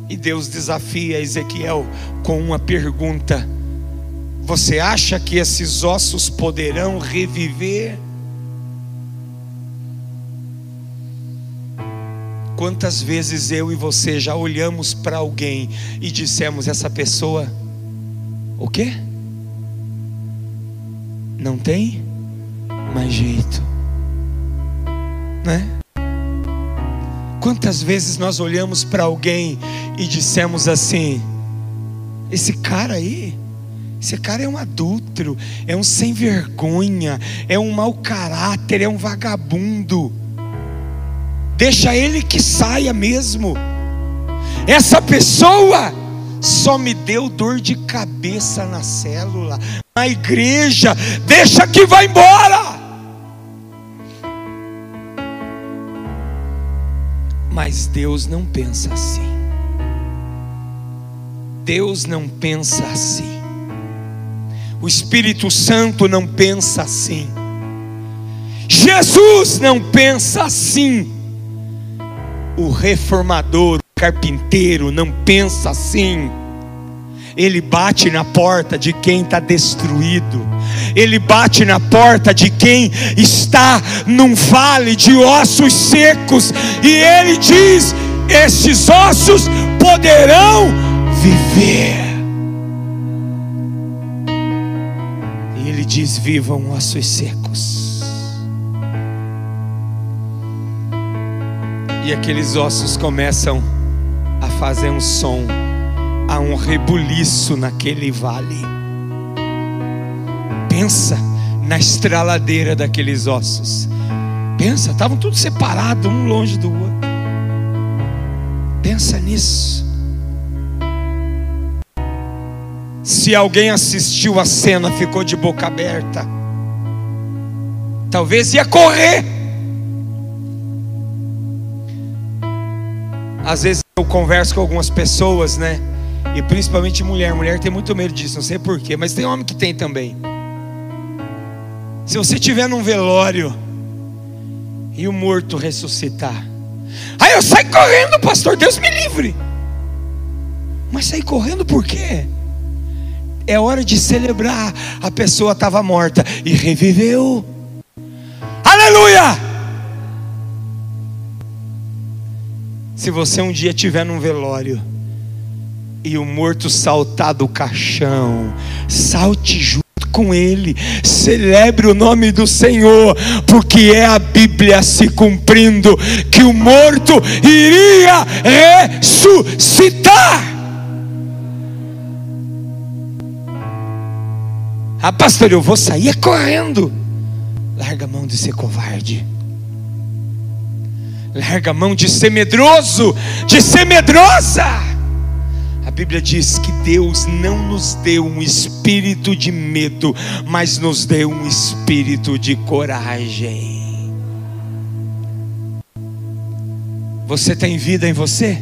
S1: E Deus desafia Ezequiel com uma pergunta: você acha que esses ossos poderão reviver? Quantas vezes eu e você já olhamos para alguém e dissemos essa pessoa o quê? Não tem mais jeito, né? Quantas vezes nós olhamos para alguém e dissemos assim: esse cara aí esse cara é um adúltero, é um sem vergonha, é um mau caráter, é um vagabundo. Deixa ele que saia mesmo. Essa pessoa só me deu dor de cabeça na célula, na igreja. Deixa que vai embora. Mas Deus não pensa assim. Deus não pensa assim. O Espírito Santo não pensa assim. Jesus não pensa assim. O reformador, o carpinteiro não pensa assim. Ele bate na porta de quem está destruído. Ele bate na porta de quem está num vale de ossos secos. E ele diz: Estes ossos poderão viver. Diz: Vivam ossos secos. E aqueles ossos começam a fazer um som há um rebuliço naquele vale. Pensa na estraladeira daqueles ossos. Pensa, estavam todos separados, um longe do outro. Pensa nisso. Se alguém assistiu a cena, ficou de boca aberta, talvez ia correr. Às vezes eu converso com algumas pessoas, né? E principalmente mulher. Mulher tem muito medo disso, não sei porquê, mas tem homem que tem também. Se você estiver num velório e o morto ressuscitar, aí eu saio correndo, pastor, Deus me livre. Mas sair correndo por quê? É hora de celebrar. A pessoa estava morta e reviveu. Aleluia! Se você um dia estiver num velório, e o morto saltar do caixão, salte junto com ele, celebre o nome do Senhor, porque é a Bíblia se cumprindo que o morto iria ressuscitar. Ah, pastor, eu vou sair correndo. Larga a mão de ser covarde. Larga a mão de ser medroso, de ser medrosa. Bíblia diz que Deus não nos deu um espírito de medo, mas nos deu um espírito de coragem. Você tem vida em você?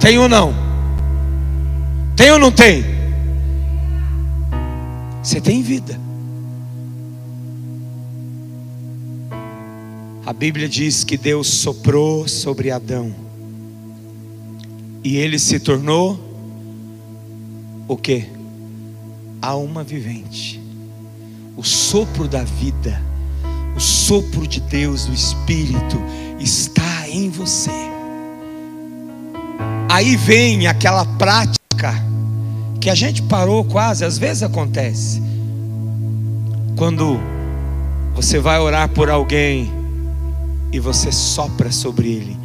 S1: Tem ou não? Tem ou não tem? Você tem vida. A Bíblia diz que Deus soprou sobre Adão e ele se tornou o que? Alma vivente. O sopro da vida, o sopro de Deus, o Espírito, está em você. Aí vem aquela prática que a gente parou quase, às vezes acontece. Quando você vai orar por alguém e você sopra sobre ele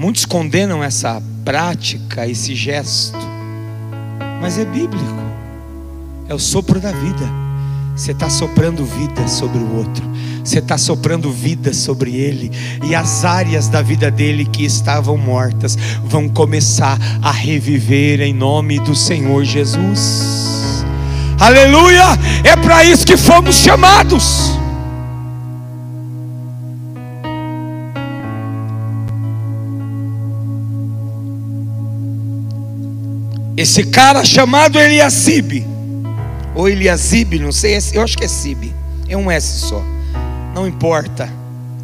S1: Muitos condenam essa prática, esse gesto, mas é bíblico, é o sopro da vida. Você está soprando vida sobre o outro, você está soprando vida sobre ele, e as áreas da vida dele que estavam mortas vão começar a reviver em nome do Senhor Jesus. Aleluia! É para isso que fomos chamados. Esse cara chamado Eliasibe, ou Eliasibe, não sei, eu acho que é Sibe, é um S só. Não importa,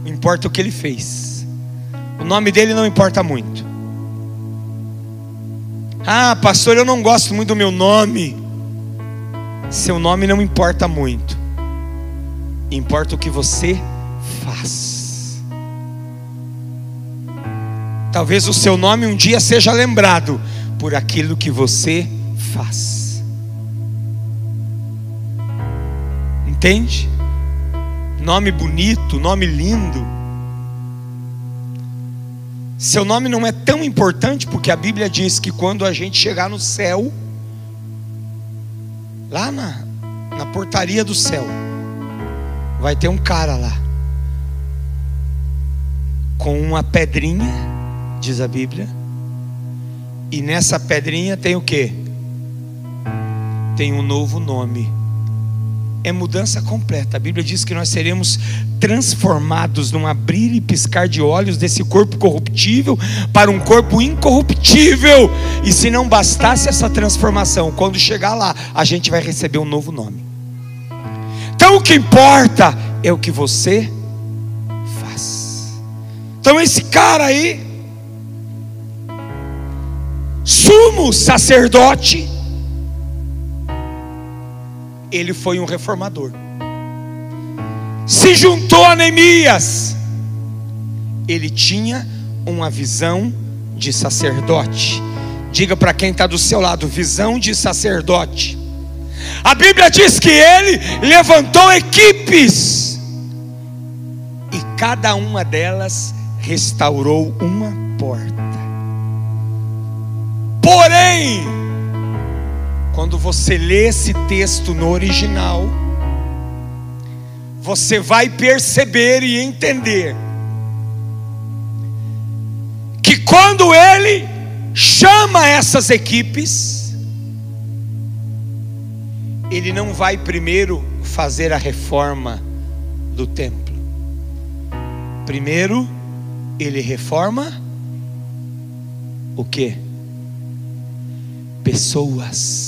S1: importa o que ele fez. O nome dele não importa muito. Ah, pastor, eu não gosto muito do meu nome. Seu nome não importa muito. Importa o que você faz. Talvez o seu nome um dia seja lembrado por aquilo que você faz. Entende? Nome bonito, nome lindo. Seu nome não é tão importante porque a Bíblia diz que quando a gente chegar no céu, lá na, na portaria do céu, vai ter um cara lá, com uma pedrinha, diz a Bíblia, e nessa pedrinha tem o que? Tem um novo nome. É mudança completa. A Bíblia diz que nós seremos transformados num abrir e piscar de olhos desse corpo corruptível para um corpo incorruptível. E se não bastasse essa transformação, quando chegar lá, a gente vai receber um novo nome. Então o que importa é o que você Então esse cara aí, sumo sacerdote, ele foi um reformador. Se juntou a Neemias, ele tinha uma visão de sacerdote. Diga para quem está do seu lado: visão de sacerdote. A Bíblia diz que ele levantou equipes, e cada uma delas restaurou uma porta. Porém, quando você lê esse texto no original, você vai perceber e entender que quando ele chama essas equipes, ele não vai primeiro fazer a reforma do templo. Primeiro, ele reforma o que? Pessoas.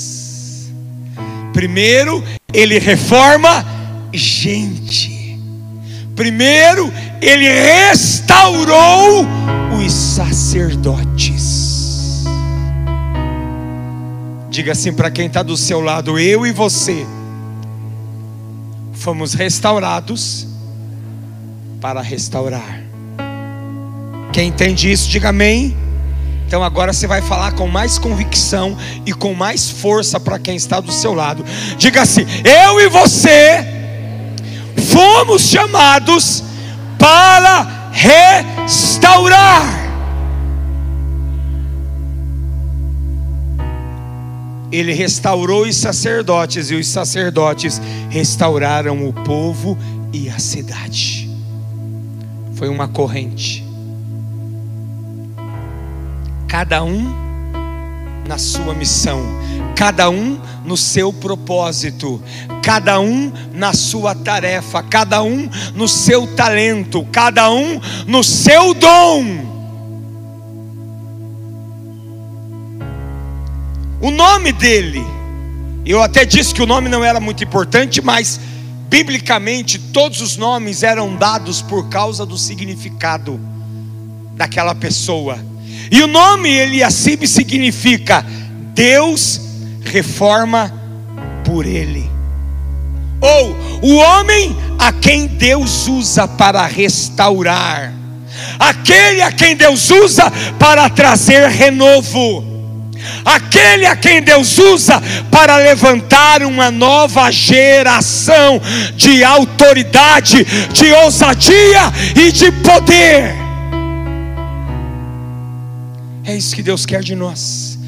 S1: Primeiro, ele reforma gente. Primeiro, ele restaurou os sacerdotes. Diga assim para quem está do seu lado: eu e você fomos restaurados para restaurar. Quem entende isso, diga amém. Então agora você vai falar com mais convicção e com mais força para quem está do seu lado. Diga assim: eu e você fomos chamados para restaurar. Ele restaurou os sacerdotes, e os sacerdotes restauraram o povo e a cidade. Foi uma corrente. Cada um na sua missão, cada um no seu propósito, cada um na sua tarefa, cada um no seu talento, cada um no seu dom. O nome dele, eu até disse que o nome não era muito importante, mas biblicamente todos os nomes eram dados por causa do significado daquela pessoa. E o nome Eliacibe significa Deus reforma por ele. Ou o homem a quem Deus usa para restaurar, aquele a quem Deus usa para trazer renovo aquele a quem Deus usa para levantar uma nova geração de autoridade, de ousadia e de poder. É isso que Deus quer de nós.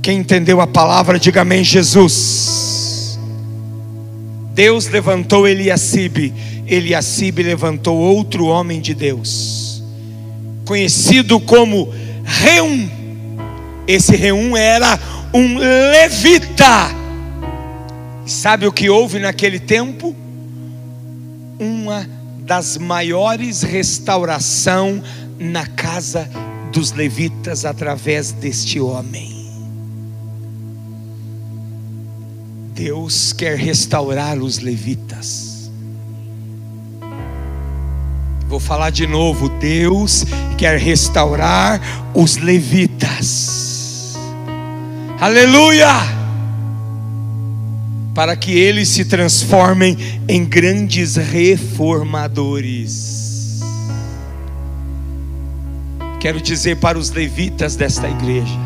S1: Quem entendeu a palavra, diga amém, Jesus. Deus levantou Eliacibe, Eliacibe levantou outro homem de Deus, conhecido como Reum esse Reum era um levita. Sabe o que houve naquele tempo? Uma das maiores restauração na casa dos levitas através deste homem. Deus quer restaurar os levitas. Vou falar de novo. Deus quer restaurar os levitas aleluia, para que eles se transformem em grandes reformadores. Quero dizer para os levitas desta igreja: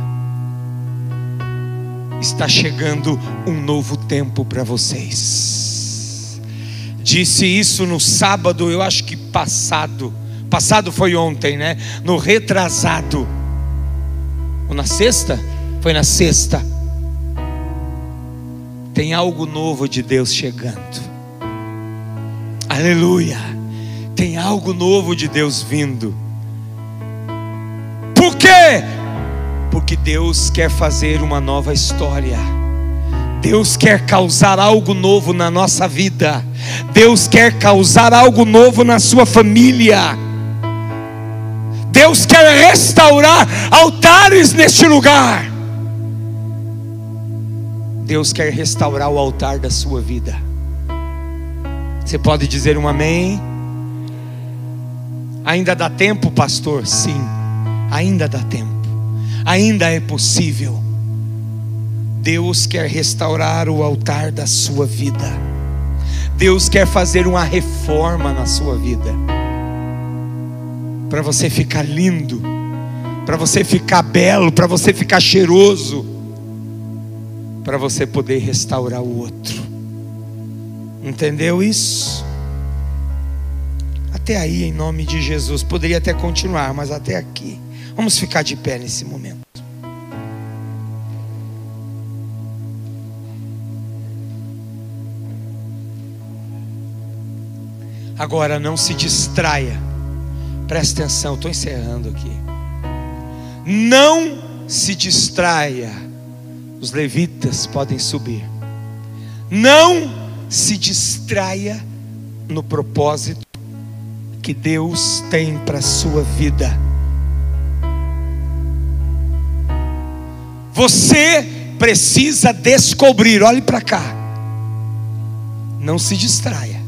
S1: está chegando um novo tempo para vocês. Disse isso no sábado, eu acho que passado. Passado foi ontem, né? No retrasado. Ou na sexta? Foi na sexta. Tem algo novo de Deus chegando. Aleluia. Tem algo novo de Deus vindo. Por quê? Porque Deus quer fazer uma nova história. Deus quer causar algo novo na nossa vida. Deus quer causar algo novo na sua família. Deus quer restaurar altares neste lugar. Deus quer restaurar o altar da sua vida. Você pode dizer um amém? Ainda dá tempo, pastor? Sim, ainda dá tempo, ainda é possível. Deus quer restaurar o altar da sua vida, Deus quer fazer uma reforma na sua vida, para você ficar lindo, para você ficar belo, para você ficar cheiroso, para você poder restaurar o outro. Entendeu isso? Até aí, em nome de Jesus. Poderia até continuar, mas até aqui. Vamos ficar de pé nesse momento. Agora, não se distraia. Presta atenção, estou encerrando aqui. Não se distraia. Os levitas podem subir. Não se distraia no propósito que Deus tem para a sua vida. Você precisa descobrir, olhe para cá. Não se distraia.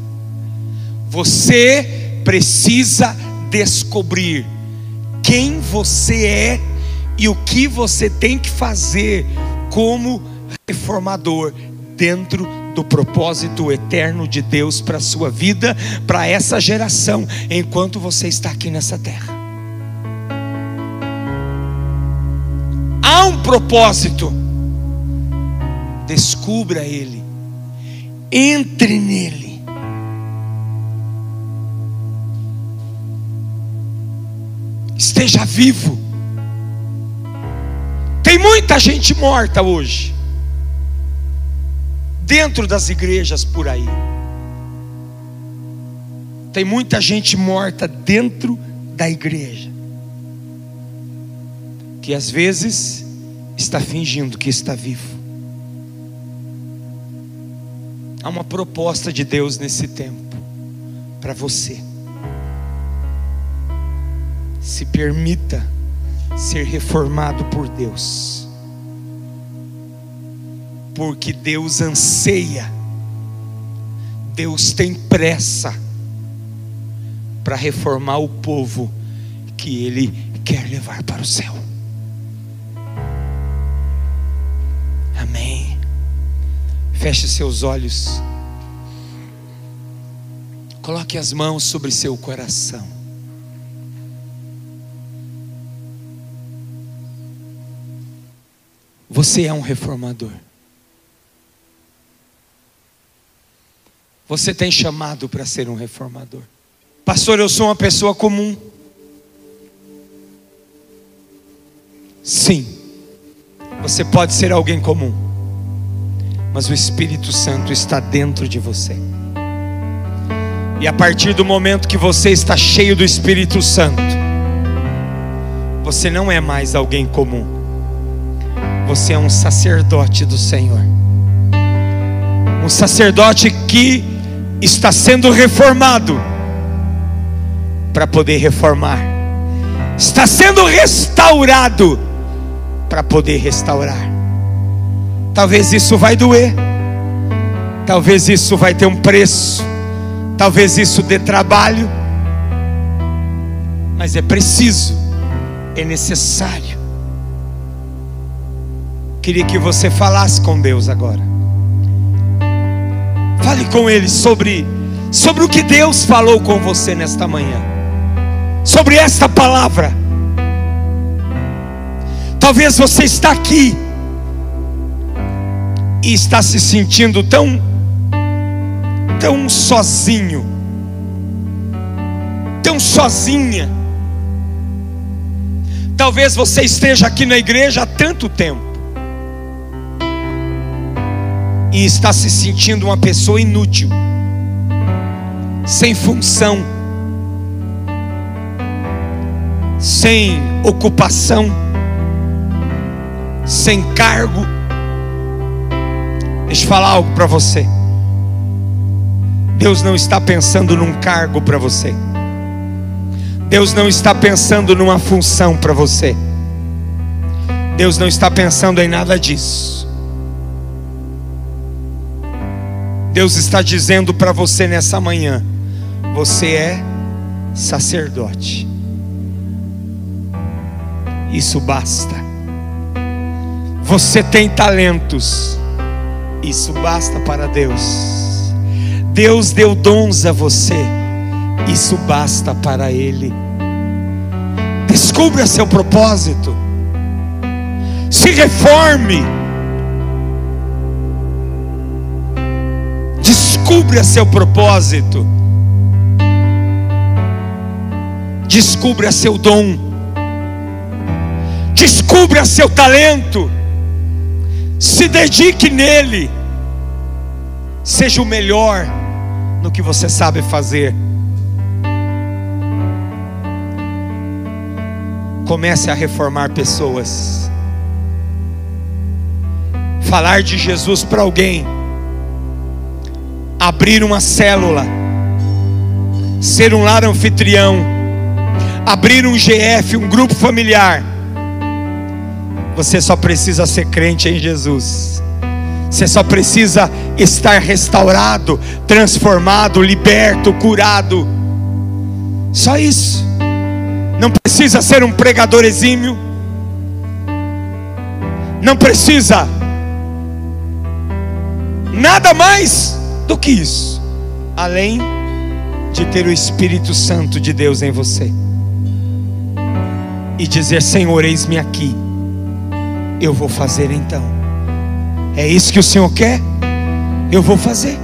S1: Você precisa descobrir quem você é e o que você tem que fazer como reformador dentro do propósito eterno de Deus para a sua vida, para essa geração, enquanto você está aqui nessa terra. Um propósito, descubra ele, entre nele. Esteja vivo. Tem muita gente morta hoje dentro das igrejas por aí. Tem muita gente morta dentro da igreja, que às vezes está fingindo que está vivo. Há uma proposta de Deus nesse tempo para você. Se permita ser reformado por Deus porque Deus anseia, Deus tem pressa para reformar o povo que Ele quer levar para o céu. Amém. Feche seus olhos. Coloque as mãos sobre seu coração. Você é um reformador. Você tem chamado para ser um reformador. Pastor, eu sou uma pessoa comum. Sim, você pode ser alguém comum, mas o Espírito Santo está dentro de você. E a partir do momento que você está cheio do Espírito Santo, você não é mais alguém comum, você é um sacerdote do Senhor, um sacerdote que está sendo reformado para poder reformar, está sendo restaurado para poder restaurar. Talvez isso vai doer, talvez isso vai ter um preço, talvez isso dê trabalho, mas é preciso, é necessário. Queria que você falasse com Deus agora. Fale com ele sobre sobre o que Deus falou com você nesta manhã. Sobre esta palavra. Talvez você está aqui e está se sentindo tão tão sozinho, tão sozinha. Talvez você esteja aqui na igreja há tanto tempo e está se sentindo uma pessoa inútil, sem função, sem ocupação, sem cargo. Deixa eu falar algo para você. Deus não está pensando num cargo para você. Deus não está pensando numa função para você. Deus não está pensando em nada disso. Deus está dizendo para você nessa manhã: você é sacerdote. Isso basta. Você tem talentos, isso basta para Deus. Deus deu dons a você, isso basta para Ele. Descubra seu propósito, se reforme, descubra seu propósito, descubra seu dom, descubra seu talento, se dedique nele, seja o melhor no que você sabe fazer. Comece a reformar pessoas. Falar de Jesus para alguém. Abrir uma célula. Ser um lar anfitrião. Abrir um GF, um grupo familiar. Você só precisa ser crente em Jesus. Você só precisa estar restaurado, transformado, liberto, curado. Só isso não precisa ser um pregador exímio, não precisa nada mais do que isso, além de ter o Espírito Santo de Deus em você e dizer: Senhor, eis-me aqui, eu vou fazer então. É isso que o Senhor quer? Eu vou fazer.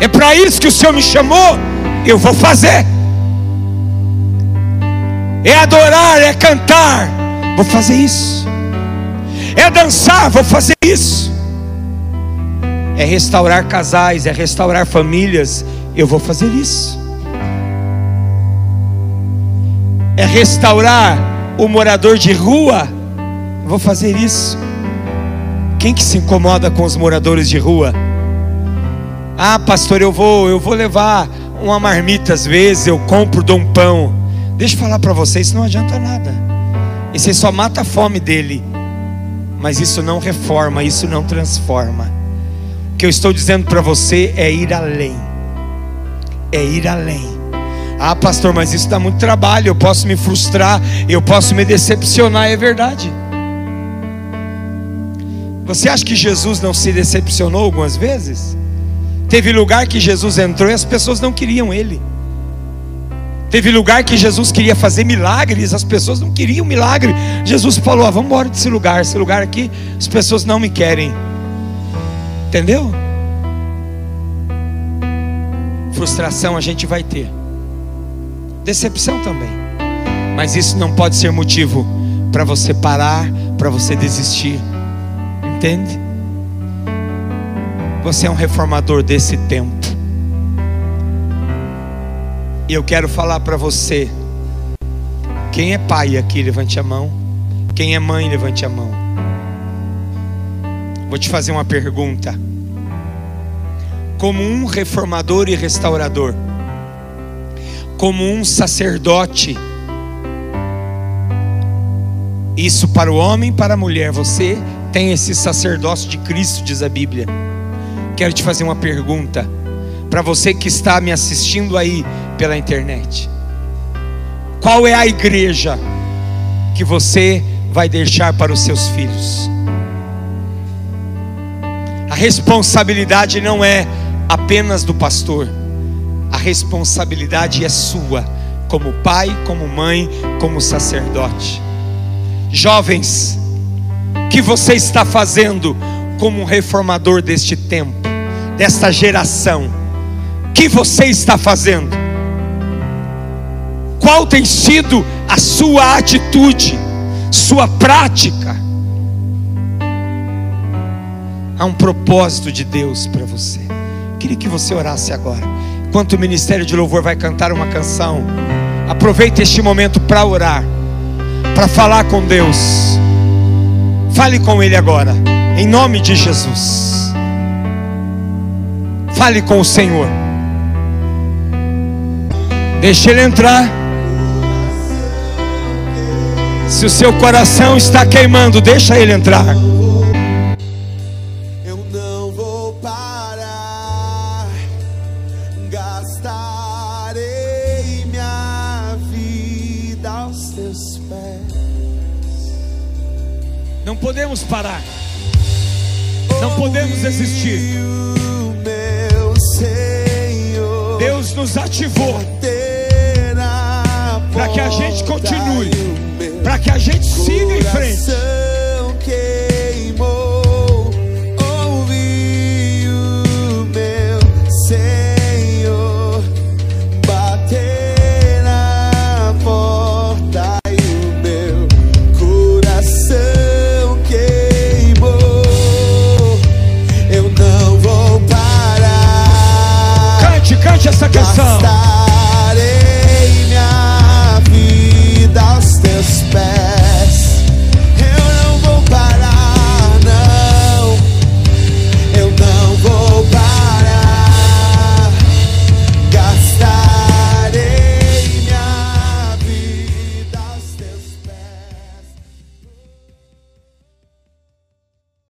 S1: É para isso que o Senhor me chamou? Eu vou fazer é adorar, é cantar, vou fazer isso, é dançar, vou fazer isso, é restaurar casais, é restaurar famílias, eu vou fazer isso, é restaurar o morador de rua, vou fazer isso. Quem que se incomoda com os moradores de rua? Ah, pastor, eu vou, eu vou levar uma marmita às vezes, eu compro, dou um pão. Deixa eu falar para vocês, não adianta nada. Isso só mata a fome dele. Mas isso não reforma, isso não transforma. O que eu estou dizendo para você é ir além. É ir além. Ah, pastor, mas isso dá muito trabalho. Eu posso me frustrar, eu posso me decepcionar. É verdade. Você acha que Jesus não se decepcionou algumas vezes? Teve lugar que Jesus entrou e as pessoas não queriam ele. Teve lugar que Jesus queria fazer milagres, as pessoas não queriam milagre. Jesus falou: ah, Vamos embora desse lugar, esse lugar aqui, as pessoas não me querem. Entendeu? Frustração a gente vai ter, decepção também, mas isso não pode ser motivo para você parar, para você desistir, entende? Você é um reformador desse tempo. E eu quero falar para você. Quem é pai aqui, levante a mão. Quem é mãe, levante a mão. Vou te fazer uma pergunta. Como um reformador e restaurador, como um sacerdote, isso para o homem e para a mulher, você tem esse sacerdócio de Cristo, diz a Bíblia. Quero te fazer uma pergunta para você que está me assistindo aí pela internet. Qual é a igreja que você vai deixar para os seus filhos? A responsabilidade não é apenas do pastor, a responsabilidade é sua, como pai, como mãe, como sacerdote. Jovens, que você está fazendo como um reformador deste tempo, desta geração? que você está fazendo? Qual tem sido a sua atitude, sua prática? Há um propósito de Deus para você. Queria que você orasse agora. Enquanto o ministério de louvor vai cantar uma canção, aproveite este momento para orar, para falar com Deus. Fale com Ele agora, em nome de Jesus. Fale com o Senhor. Deixe ele entrar. Se o seu coração está queimando, deixa ele entrar.